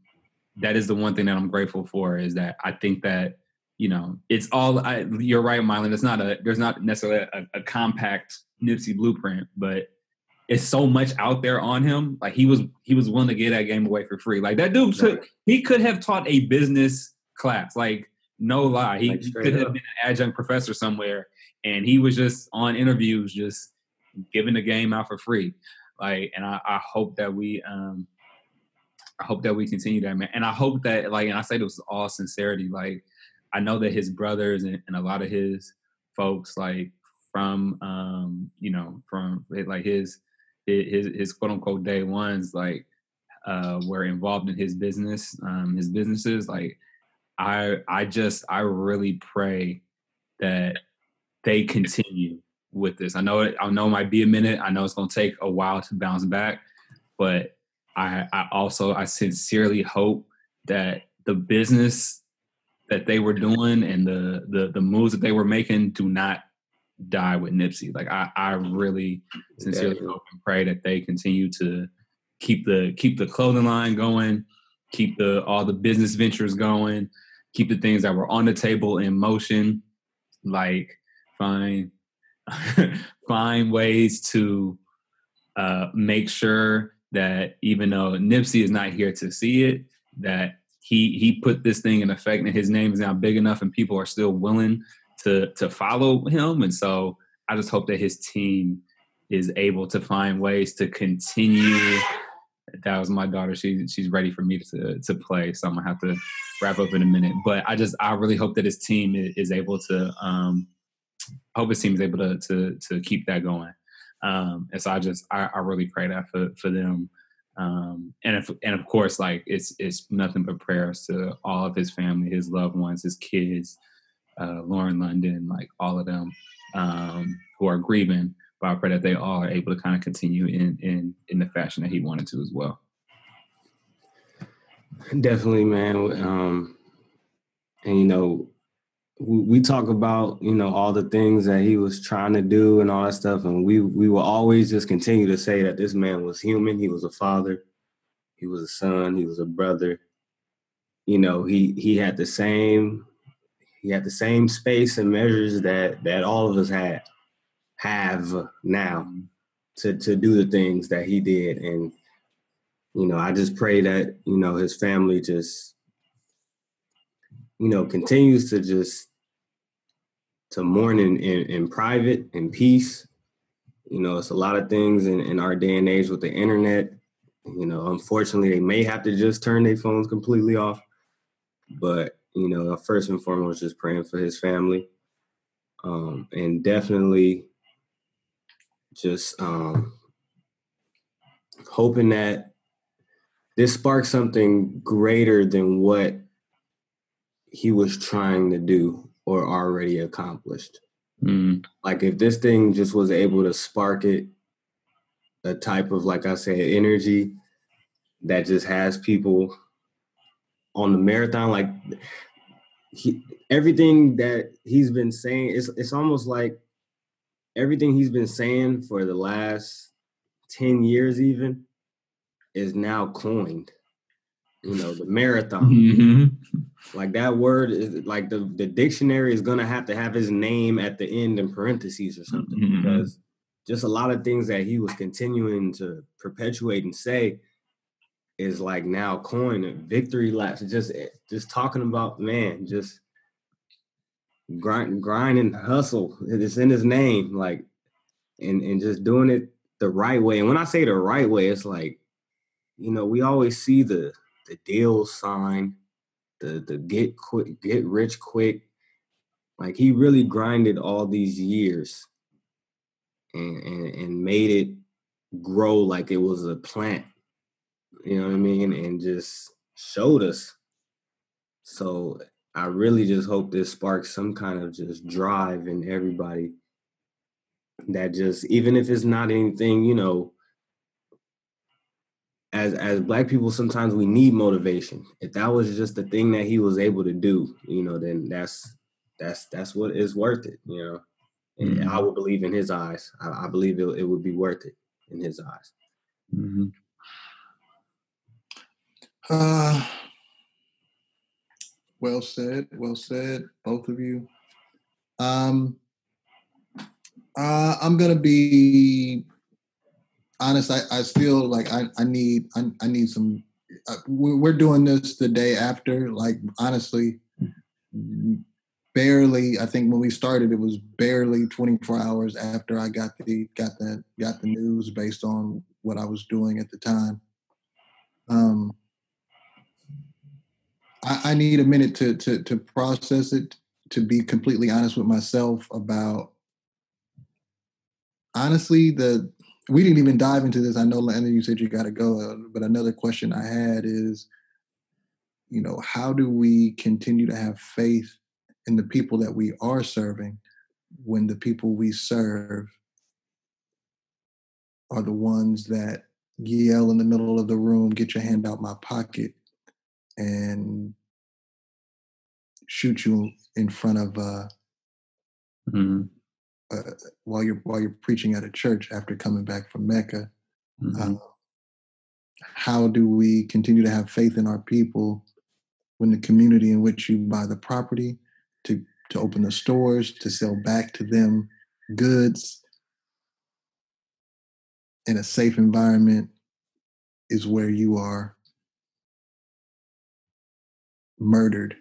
that is the one thing that I'm grateful for is that I think that you know it's all I, you're right, Mylan. It's not a there's not necessarily a, a compact Nipsey blueprint, but it's so much out there on him. Like he was he was willing to get that game away for free. Like that dude took he could have taught a business class. Like no lie, he, Like, he could have been an adjunct professor somewhere, and he was just on interviews, just giving the game out for free. Like, and I, I hope that we um I hope that we continue that, man. And I hope that, like, and I say this with all sincerity, like, I know that his brothers and, and a lot of his folks, like, from, um, you know, from like his, his, his quote unquote day ones, like, uh, were involved in his business, um, his businesses. Like, I, I just, I really pray that they continue with this. I know it, I know it might be a minute. I know it's going to take a while to bounce back, but I, I also I sincerely hope that the business that they were doing and the the the moves that they were making do not die with Nipsey. Like I I really sincerely Yeah. hope and pray that they continue to keep the keep the clothing line going, keep the all the business ventures going, keep the things that were on the table in motion, like find <laughs> find ways to uh, make sure that even though Nipsey is not here to see it, that he he put this thing in effect and his name is now big enough and people are still willing to to follow him. And so I just hope that his team is able to find ways to continue. That was my daughter. She she's ready for me to to play. So I'm gonna have to wrap up in a minute. But I just I really hope that his team is able to um hope his team is able to to to keep that going. Um and so I just I, I really pray that for for them. Um and if and of course like it's it's nothing but prayers to all of his family, his loved ones, his kids, uh Lauren London, like all of them um who are grieving but I pray that they are able to kind of continue in in in the fashion that he wanted to as well. Definitely, man. Um, and you know, we, we talk about you know all the things that he was trying to do and all that stuff, and we we will always just continue to say that this man was human. He was a father, he was a son, he was a brother. You know, he he had the same he had the same space and measures that that all of us had have now to to do the things that he did. And you know i just pray that you know his family just you know continues to just to mourn in, in, in private in peace. You know it's a lot of things in, in our day and age with the internet. You know unfortunately they may have to just turn their phones completely off. But you know first and foremost just praying for his family. Um, and definitely just um, hoping that this sparks something greater than what he was trying to do or already accomplished. Mm. Like if this thing just was able to spark it, a type of like I said, energy that just has people on the marathon, like he, everything that he's been saying, it's it's almost like everything he's been saying for the last 10 years even is now coined you know the marathon Mm-hmm. like that word is like the, the dictionary is gonna have to have his name at the end in parentheses or something Mhm. because just a lot of things that he was continuing to perpetuate and say is like now coined victory laps just just talking about man just grind, grind and hustle. It's in his name, like, and and just doing it the right way. And when I say the right way, it's like, you know, we always see the the deal sign, the the get quick, get rich quick. Like he really grinded all these years, and and, and made it grow like it was a plant. You know what I mean? And just showed us. So I really just hope this sparks some kind of just drive in everybody that just even if it's not anything, you know, as as black people sometimes we need motivation. If that was just the thing that he was able to do, you know, then that's that's that's what is worth it, you know. And Mhm. I would believe in his eyes. I, I believe it, it would be worth it in his eyes. Mm-hmm. Uh, well said. Well said, both of you. Um, uh, I'm gonna be honest. I, I feel like I, I need I, I need some. Uh, we- we're doing this the day after. Like honestly, barely. I think when we started, it was barely 24 hours after I got the got that got the news based on what I was doing at the time. Um, I, I need a minute to to to process it. To be completely honest with myself about honestly the we didn't even dive into this. I know, Landon, you said you got to go, uh, but another question I had is, you know, how do we continue to have faith in the people that we are serving when the people we serve are the ones that yell in the middle of the room, "Get your hand out my pocket," and shoot you in front of uh, Mm-hmm. uh, while you're while you're preaching at a church after coming back from Mecca. Mm-hmm. Um, how do we continue to have faith in our people when the community in which you buy the property to to open the stores to sell back to them goods in a safe environment is where you are murdered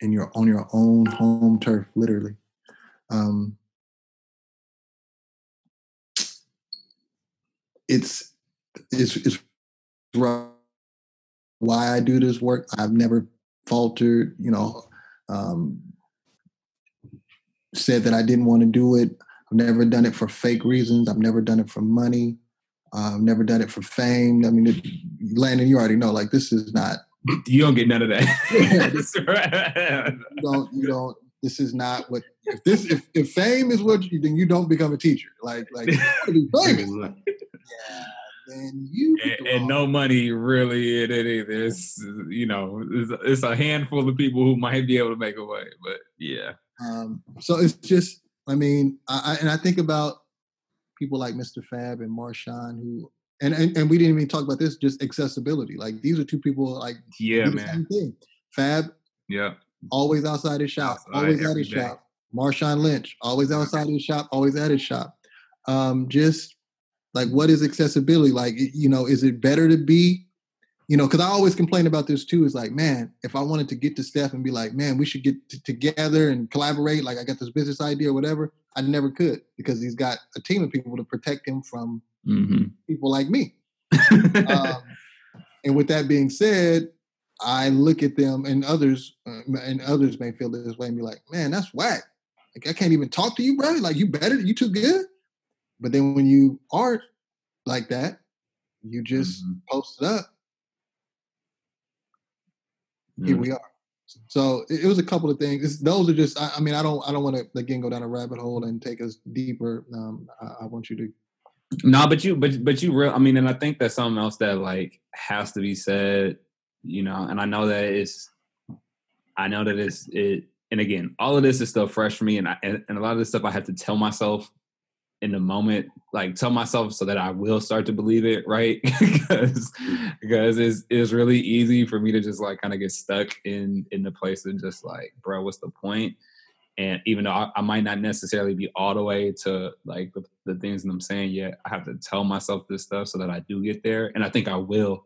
and you're on your own home turf literally um, it's it's it's why I do this work. I've never faltered, you know, um, said that I didn't want to do it. I've never done it for fake reasons. I've never done it for money. Uh, I've never done it for fame. I mean, it, Landon, you already know, like this is not. <laughs> You don't get none of that. <laughs> <laughs> you don't. You don't. This is not what. If this, if, if fame is what you, then you don't become a teacher. Like, like you be famous. yeah, then you. And, and, no money really in it either. It's you know, it's, it's, a handful of people who might be able to make a way, but yeah. Um, so it's just, I mean, I, I, and I think about people like Mr. Fab and Marshawn who. And, and, and we didn't even talk about this, just accessibility. Like these are two people like yeah, man. Fab, yeah, always outside his shop, outside always at his day. shop. Marshawn Lynch, always outside his shop, always at his shop. Um, just like, what is accessibility? Like, you know, is it better to be, you know, because I always complain about this too. Is like, man, if I wanted to get to Steph and be like, man, we should get t- together and collaborate. Like, I got this business idea or whatever. I never could because he's got a team of people to protect him from mm-hmm. people like me. <laughs> um, and with that being said, I look at them and others, uh, and others may feel this way and be like, man, that's whack. Like, I can't even talk to you, bro. Like, you better, you too good. But then when you aren't like that, you just mm-hmm. post it up. Mm-hmm. Here we are. So it, it, was a couple of things. It's, those are just. I, I, mean, I don't. I don't want to again go down a rabbit hole and take us deeper. Um, I, I want you to. No, but you, but but you real. I mean, and I think that's something else that like has to be said. You know, and I know that it's. I know that it's it, and again, all of this is still fresh for me, and I, and, and a lot of this stuff I have to tell myself in the moment like tell myself so that I will start to believe it, right? <laughs> because because it's it's really easy for me to just like kind of get stuck in in the place and just like, bro, what's the point? And even though I, I might not necessarily be all the way to like the, the things that I'm saying yet, I have to tell myself this stuff so that I do get there. And I think I will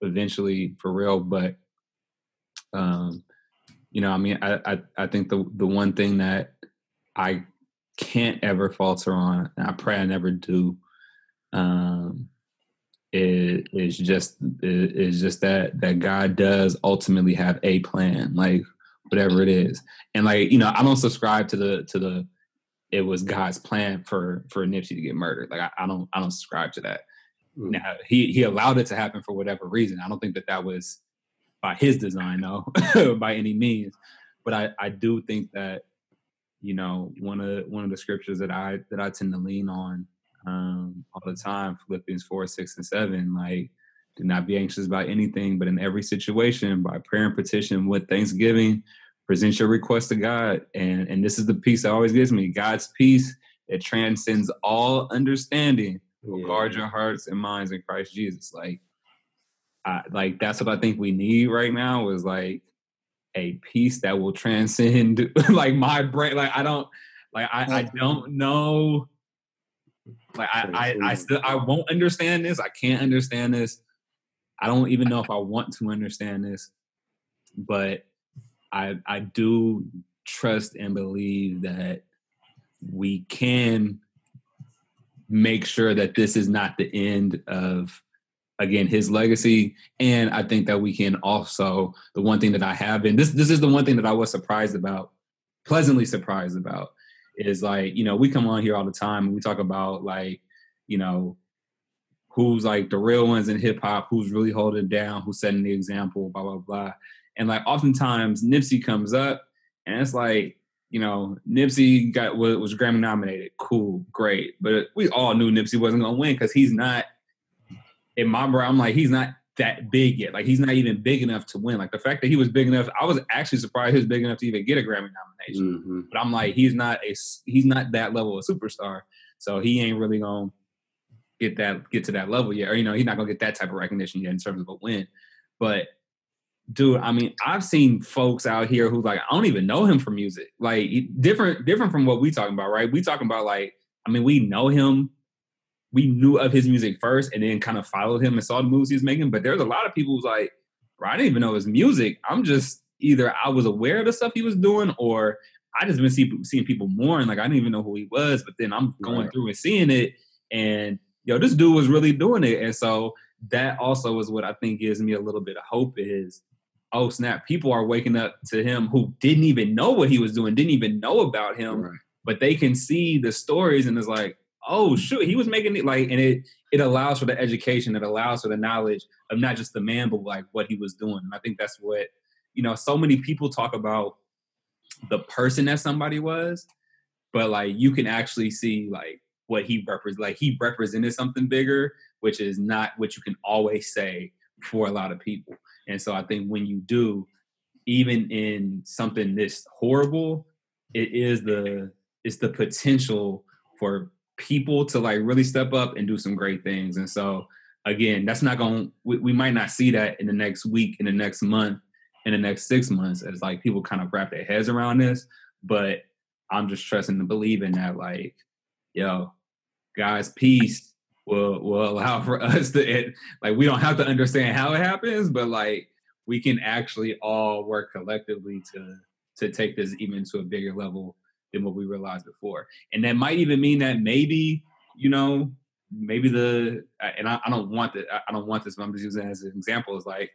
eventually for real. But um, you know, I mean, I I, I think the the one thing that I can't ever falter on, and I pray I never do, um, is, is just is just that that God does ultimately have a plan, like whatever it is, and like you know, I don't subscribe to the to the it was God's plan for for Nipsey to get murdered. Like I, I don't I don't subscribe to that. Mm. Now he he allowed it to happen for whatever reason. I don't think that that was by his design, though, <laughs> by any means. But I I do think that you know one of one of the scriptures that I that I tend to lean on um, all the time, Philippians four, six, and seven. Like, do not be anxious about anything, but in every situation, by prayer and petition with thanksgiving, present your request to God. And and this is the peace that always gives me God's peace that transcends all understanding. Will guard your hearts and minds in Christ Jesus. Like, I, like that's what I think we need right now. Is like a peace that will transcend <laughs> like my brain. Like I don't like I, I don't know. Like I, I, I still I won't understand this. I can't understand this. I don't even know if I want to understand this. But I I do trust and believe that we can make sure that this is not the end of again his legacy. And i think that we can also the one thing that i have been this this is the one thing that i was surprised about pleasantly surprised about is like you know we come on here all the time and we talk about like you know who's like the real ones in hip hop who's really holding down who's setting the example blah blah blah and like oftentimes nipsey comes up and it's like you know nipsey got was grammy nominated cool great but we all knew nipsey wasn't going to win because he's not in my brain, I'm like, he's not that big yet. Like he's not even big enough to win. Like the fact that he was big enough, I was actually surprised he was big enough to even get a Grammy nomination. Mm-hmm. But I'm like, he's not a he's not that level of superstar. So he ain't really gonna get that get to that level yet. Or you know, he's not gonna get that type of recognition yet in terms of a win. But dude, I mean, I've seen folks out here who like I don't even know him from music. Like different, different from what we talking about, right? We talking about like, I mean, we know him. We knew of his music first, and then kind of followed him and saw the moves he was making. But there's a lot of people who's like, bro, I didn't even know his music. I'm just either I was aware of the stuff he was doing, or I just been see, seeing people mourn. Like I didn't even know who he was, but then I'm going right. through and seeing it, and yo, this dude was really doing it. And so that also is what I think gives me a little bit of hope is, oh snap, people are waking up to him who didn't even know what he was doing, didn't even know about him, right. but they can see the stories and it's like, oh shoot, he was making it like, and it it allows for the education, it allows for the knowledge of not just the man, but like what he was doing. And I think that's what you know. So many people talk about the person that somebody was, but like you can actually see like what he represents. Like he represented something bigger, which is not what you can always say for a lot of people. And so I think when you do, even in something this horrible, it is the it's the potential for people to like really step up and do some great things. And so again, that's not going we, we might not see that in the next week, in the next month, in the next six months as like people kind of wrap their heads around this. But I'm just trusting and believing that like, yo, guys, peace will will allow for <laughs> us to it, like we don't have to understand how it happens, but like we can actually all work collectively to to take this even to a bigger level than what we realized before. And that might even mean that maybe, you know, maybe the and I, I don't want that I don't want this, but I'm just using as an example, is like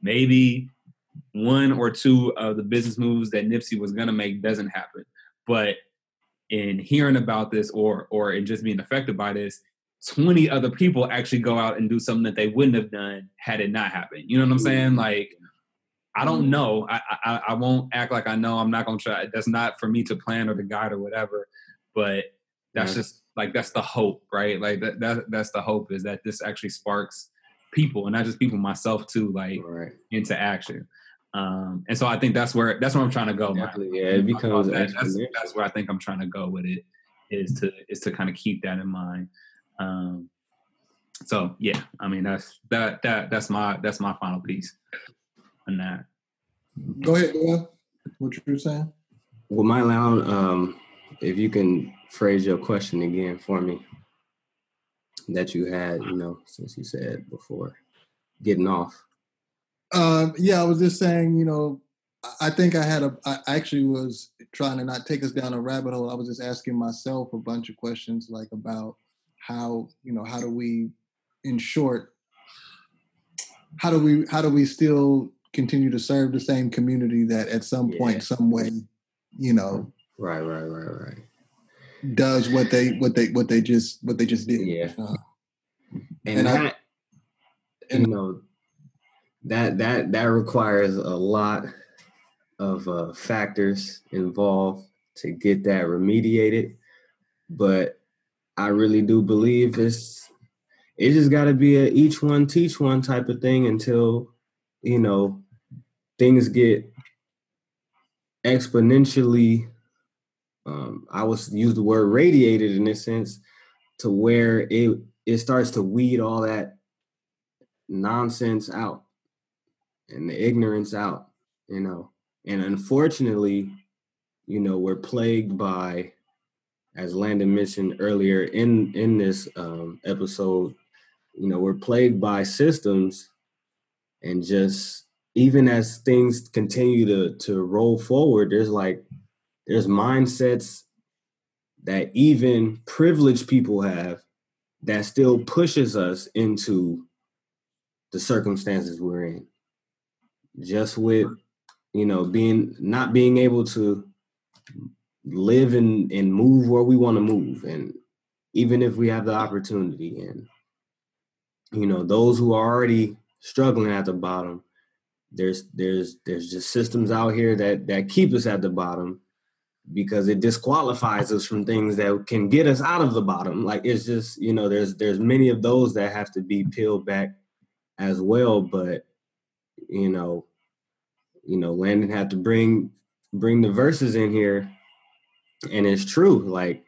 maybe one or two of the business moves that Nipsey was gonna make doesn't happen. But in hearing about this or or in just being affected by this, 20 other people actually go out and do something that they wouldn't have done had it not happened. You know what I'm saying? Like, I don't know. I, I, I won't act like I know. I'm not gonna try. That's not for me to plan or to guide or whatever. But that's yeah. just like that's the hope, right? Like that, that that's the hope is that this actually sparks people and not just people myself too, like right. into action. Um, and so I think that's where that's where I'm trying to go. Exactly. Yeah, it becomes that, that's, that's where I think I'm trying to go with it is to is to kind of keep that in mind. Um, so yeah, I mean that's that that that's my that's my final piece on that. Go ahead, Will. What you were saying? Well, my loud, um, if you can phrase your question again for me that you had, you know, since you said before getting off. Um, yeah, I was just saying, you know, I think I had a, I actually was trying to not take us down a rabbit hole. I was just asking myself a bunch of questions like about how, you know, how do we, in short, how do we, how do we still continue to serve the same community that at some yeah. point, some way, you know, right, right, right, right, does what they, what they, what they just, what they just did. Yeah. Uh, and, and that, I, and, you know, that that that requires a lot of uh, factors involved to get that remediated. But I really do believe it's it just got to be a each one teach one type of thing until you know things get exponentially. Um, I was use the word radiated in a sense to where it it starts to weed all that nonsense out and the ignorance out, you know. And unfortunately, you know, we're plagued by, as Landon mentioned earlier in in this um, episode, you know, we're plagued by systems, and just even as things continue to to roll forward, there's like there's mindsets that even privileged people have that still pushes us into the circumstances we're in. Just with you know being not being able to live and and move where we want to move. And even if we have the opportunity and you know those who are already struggling at the bottom there's there's there's just systems out here that that keep us at the bottom because it disqualifies us from things that can get us out of the bottom. Like it's just you know there's there's many of those that have to be peeled back as well. But you know, you know, Landon had to bring bring the verses in here, and it's true. Like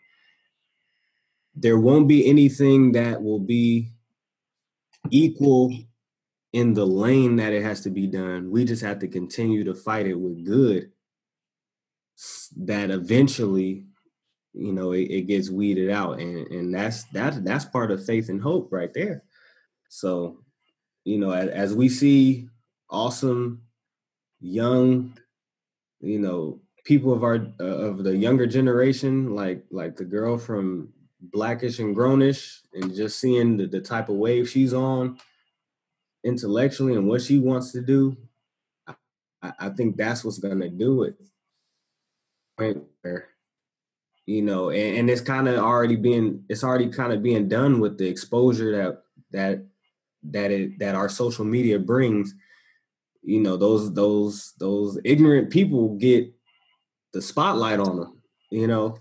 there won't be anything that will be equal in the lane that it has to be done. We just have to continue to fight it with good. That eventually, you know, it, it gets weeded out, and and that's that's that's part of faith and hope right there. So, you know, as, as we see awesome young, you know, people of our uh, of the younger generation, like like the girl from Blackish and Grownish, and just seeing the, the type of wave she's on intellectually and what she wants to do, I, I think that's what's gonna do it. You know, and, and it's kind of already being it's already kind of being done with the exposure that that that it that our social media brings. You know, those those those ignorant people get the spotlight on them. You know,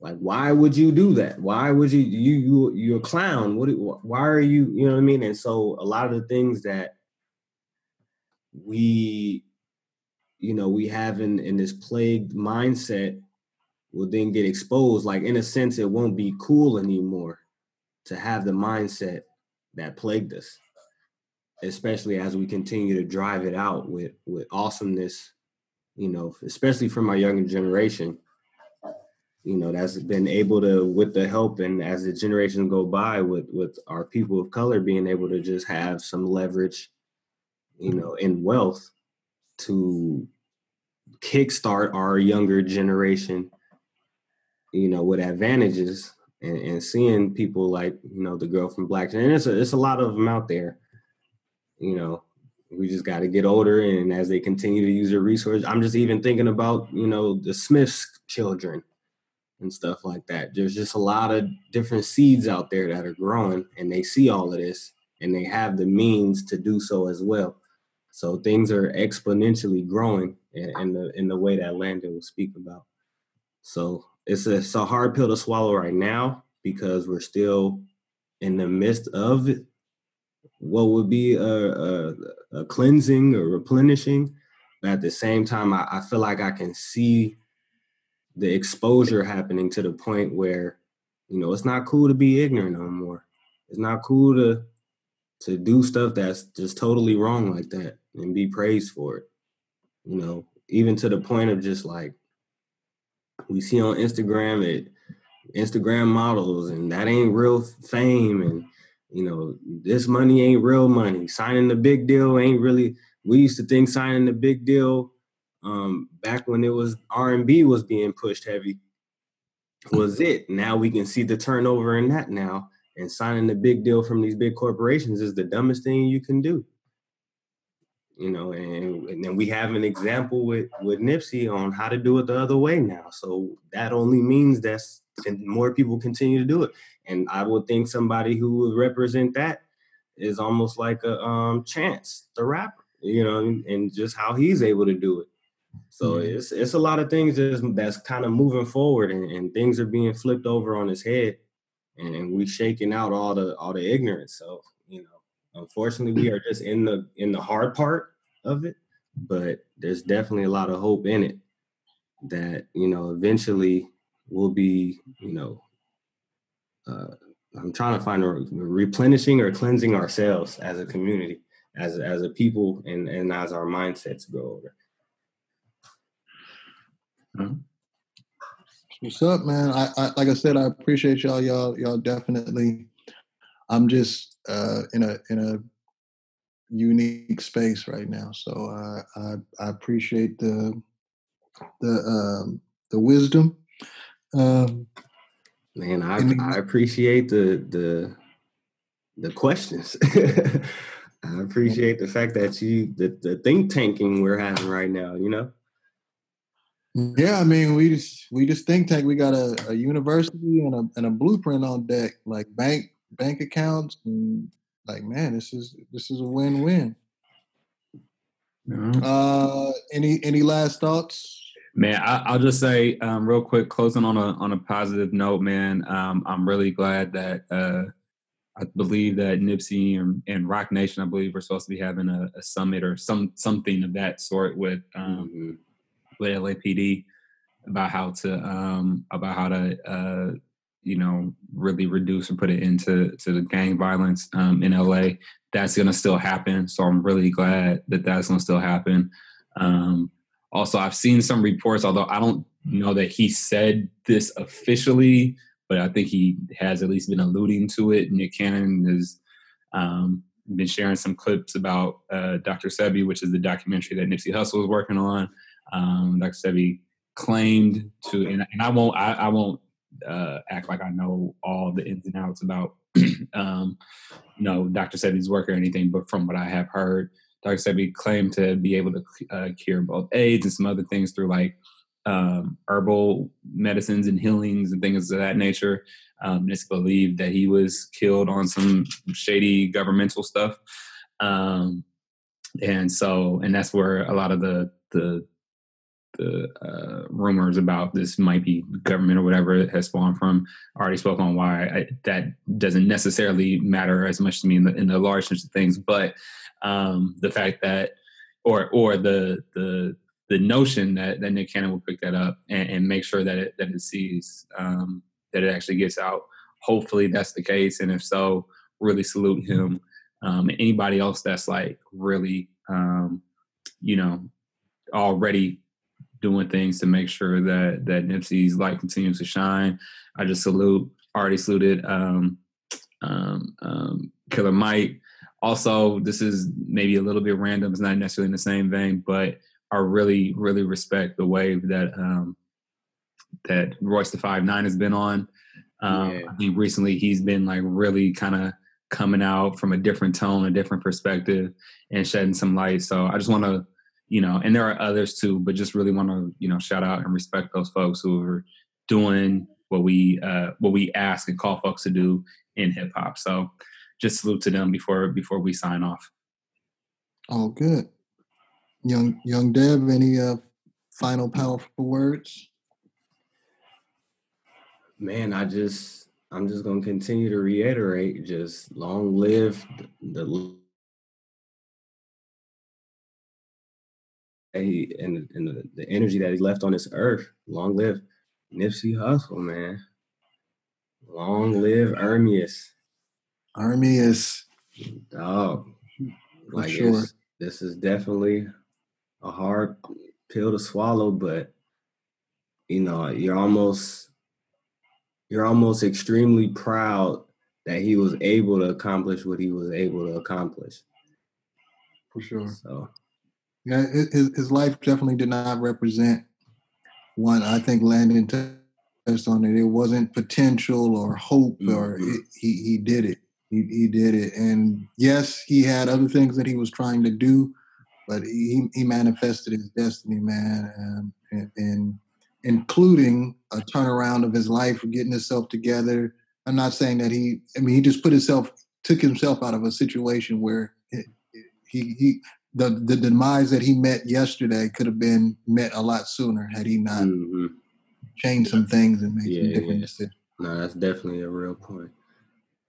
like why would you do that? Why would you you you you're a clown? What? Why are you? You know what I mean? And so a lot of the things that we, you know, we have in in this plagued mindset will then get exposed. Like in a sense, it won't be cool anymore to have the mindset that plagued us, especially as we continue to drive it out with with awesomeness you know, especially from our younger generation, you know, that's been able to, with the help and as the generations go by, with with our people of color being able to just have some leverage, you know, in wealth to kickstart our younger generation, you know, with advantages and, and seeing people like, you know, the girl from Black, and it's a, it's a lot of them out there, you know, we just got to get older and as they continue to use their resources i'm just even thinking about you know the smiths children and stuff like that. There's just a lot of different seeds out there that are growing and they see all of this and they have the means to do so as well. So things are exponentially growing in, in the in the way that landon will speak about. So it's a, it's a hard pill to swallow right now because we're still in the midst of it what would be a, a, a cleansing or replenishing. But at the same time, I, I feel like I can see the exposure happening to the point where, you know, it's not cool to be ignorant no more. It's not cool to to do stuff that's just totally wrong like that and be praised for it. You know, even to the point of just like we see on Instagram it Instagram models and that ain't real fame and you know, this money ain't real money. Signing the big deal ain't really. We used to think signing the big deal um, back when it was R and B was being pushed heavy was it. Now we can see the turnover in that now, and signing the big deal from these big corporations is the dumbest thing you can do. You know, and, and then we have an example with with Nipsey on how to do it the other way now. So that only means that's and more people continue to do it. And I would think somebody who would represent that is almost like a um, Chance, the rapper, you know, and just how he's able to do it. So mm-hmm. it's it's a lot of things that's, that's kind of moving forward, and, and, things are being flipped over on his head, and, and we shaking out all the all the ignorance. So you know, unfortunately, we are just in the in the hard part of it, but there's definitely a lot of hope in it that you know eventually we'll be you know uh, I'm trying to find a replenishing or cleansing ourselves as a community, as as a people, and and as our mindsets grow older. Mm-hmm. What's up, man? I, I, like I said, I appreciate y'all. Y'all y'all definitely. I'm just uh, in a in a unique space right now, so uh, I I appreciate the the um, the wisdom. Um, Man, I I appreciate the the the questions. <laughs> I appreciate the fact that you the, the think tanking we're having right now, you know? Yeah, I mean we just we just think tank. We got a, a university and a and a blueprint on deck, like bank bank accounts and like man, this is this is a win-win. Mm-hmm. Uh any any last thoughts? Man, I, will just say um, real quick, closing on a on a positive note, man. Um, I'm really glad that uh, I believe that Nipsey and, and, Roc Nation, I believe, we're supposed to be having a, a summit or some something of that sort with um, mm-hmm. with LAPD about how to um, about how to uh, you know, really reduce or put it into to the gang violence um, in LA. That's going to still happen. So I'm really glad that that's going to still happen. Um, also, I've seen some reports, although I don't know that he said this officially, but I think he has at least been alluding to it. Nick Cannon has um, been sharing some clips about uh, Dr. Sebi, which is the documentary that Nipsey Hussle was working on. Um, Dr. Sebi claimed to, and, and I won't, I, I won't uh, act like I know all the ins and outs about, <clears throat> um, you know, Dr. Sebi's work or anything, but from what I have heard, Dr. Sebi claimed to be able to uh, cure both AIDS and some other things through like um, herbal medicines and healings and things of that nature. Um, it's believed that he was killed on some shady governmental stuff. Um, and so, and that's where a lot of the, the, the uh, rumors about this might be government or whatever it has spawned from. I already spoke on why I, that doesn't necessarily matter as much to me in the, in the large sense of things, but um, the fact that, or or the the the notion that, that Nick Cannon will pick that up and, and make sure that it that it sees um, that it actually gets out. Hopefully that's the case, and if so, really salute him. Um, anybody else that's like really, um, you know, already doing things to make sure that that Nipsey's light continues to shine. I just salute. Already saluted um, um, um, Killer Mike. Also, this is maybe a little bit random. It's not necessarily in the same vein, but I really, really respect the wave that um, that Royce the Five Nine has been on. Um, yeah. I think recently he's been like really kind of coming out from a different tone, a different perspective, and shedding some light. So I just want to, you know, and there are others too, but just really want to, you know, shout out and respect those folks who are doing what we uh, what we ask and call folks to do in hip hop. So just salute to them before before we sign off. All good young young Dev, any uh, final powerful words? Man, I just I'm just gonna continue to reiterate: just long live the Hey, and, and the, the, energy that he left on this earth. Long live Nipsey Hussle, man. Long live Ermias. Ermias. Dog. Like sure. this is definitely a hard pill to swallow, but you know, you're almost you're almost extremely proud that he was able to accomplish what he was able to accomplish. For sure. So, yeah, his his life definitely did not represent one. I think Landon touched on it. It wasn't potential or hope, mm-hmm. or it, he he did it. He he did it, and yes, he had other things that he was trying to do, but he, he manifested his destiny, man, and, and, including a turnaround of his life, getting himself together. I'm not saying that he, I mean, he just put himself, took himself out of a situation where he, he, the, the demise that he met yesterday could have been met a lot sooner had he not mm-hmm. changed some things and made yeah, some different yeah. decisions. No, that's definitely a real point.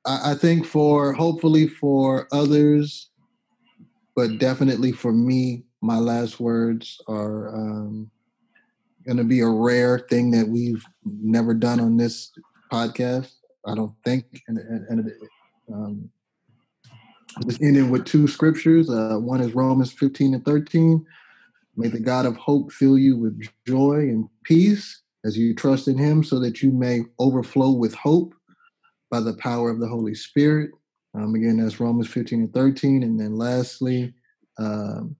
I, I think for hopefully for others, but definitely for me, my last words are um, going to be a rare thing that we've never done on this podcast. I don't think, and, and, and um, just ending with two scriptures. Uh, one is Romans 15 and 13. May the God of hope fill you with joy and peace as you trust in him so that you may overflow with hope by the power of the Holy Spirit. Um, again, that's Romans 15 and 13. And then lastly, um,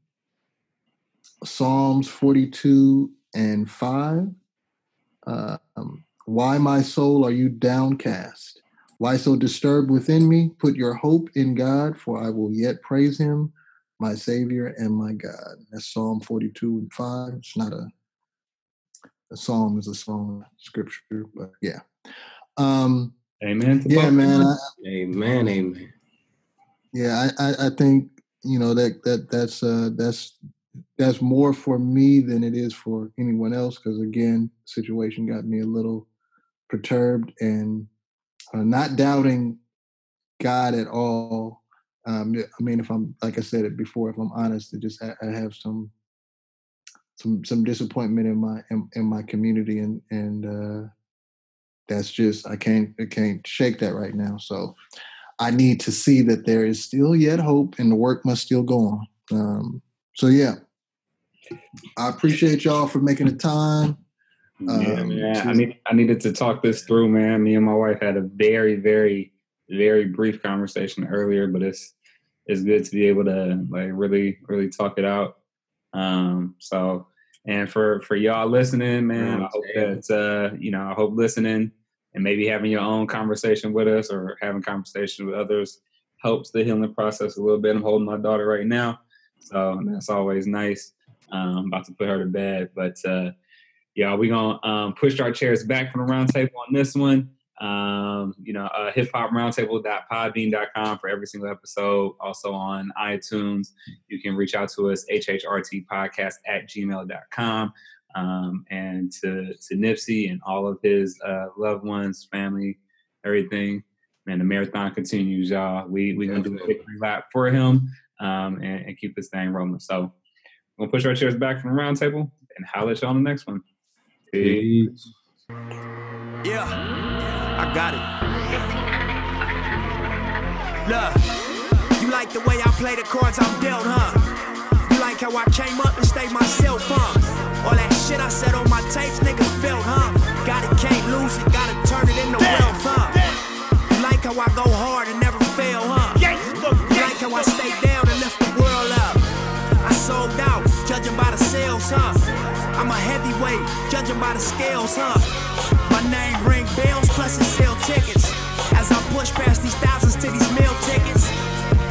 Psalms 42 and 5. Uh, um, Why, my soul, are you downcast? Why so disturbed within me? Put your hope in God, for I will yet praise him, my Savior and my God. That's Psalm 42 and 5. It's not a, a psalm, is a song scripture, but yeah. Um, Amen. Yeah, man. I, amen. Amen. Yeah, I, I, I think you know that that that's uh, that's that's more for me than it is for anyone else because again, situation got me a little perturbed and uh, not doubting God at all. Um, I mean, if I'm like I said it before, if I'm honest, it just I, I have some some some disappointment in my in, in my community and and uh, that's just I can't I can't shake that right now. So I need to see that there is still yet hope and the work must still go on. Um, so yeah, I appreciate y'all for making the time. Um, yeah, man. I need I needed to talk this through, man. Me and my wife had a very, very, very brief conversation earlier, but it's it's good to be able to like really, really talk it out. Um, so and for for y'all listening, man, I hope that uh, you know, I hope listening and maybe having your own conversation with us or having conversation with others helps the healing process a little bit. I'm holding my daughter right now, so that's always nice. Um, I'm about to put her to bed, but uh, yeah, we're gonna um, push our chairs back from the roundtable on this one. Um, you know, uh, hip hop roundtable.podbean.com for every single episode. Also on iTunes, you can reach out to us, hhrt podcast at gmail.com. Um, and to, to Nipsey and all of his uh, loved ones, family, everything. Man, the marathon continues, y'all. We we gonna do a victory lap for him um, and, and, keep this thing rolling. So we're gonna push our chairs back from the roundtable and holler at y'all on the next one. Peace. Yeah, I got it. Look, you like the way I play the cards I'm dealt, huh? You like how I came up and stayed myself, huh? All that shit I said on my tapes, niggas felt, huh? Got it, can't lose it, gotta turn it into wealth, huh? You like how I go hard and never fail, huh? You like how I stay down and lift the world up? I sold out, judging by the sales, huh? I'm a heavyweight, judging by the scales, huh? My name ring bells, plus it sell tickets. As I push past these thousands to these meal tickets.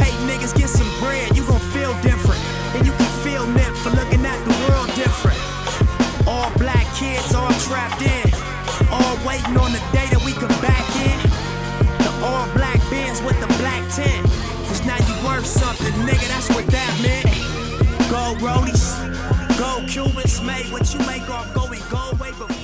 Hey niggas, get some bread, you gon' feel different. And you can feel nip for looking at the world different. All black kids, all trapped in. All waiting on the day that we come back in. The all black bins with the black tint. Cause now you worth something, nigga, that's what that meant. Gold roadies. Cubans made what you make off going gold way before.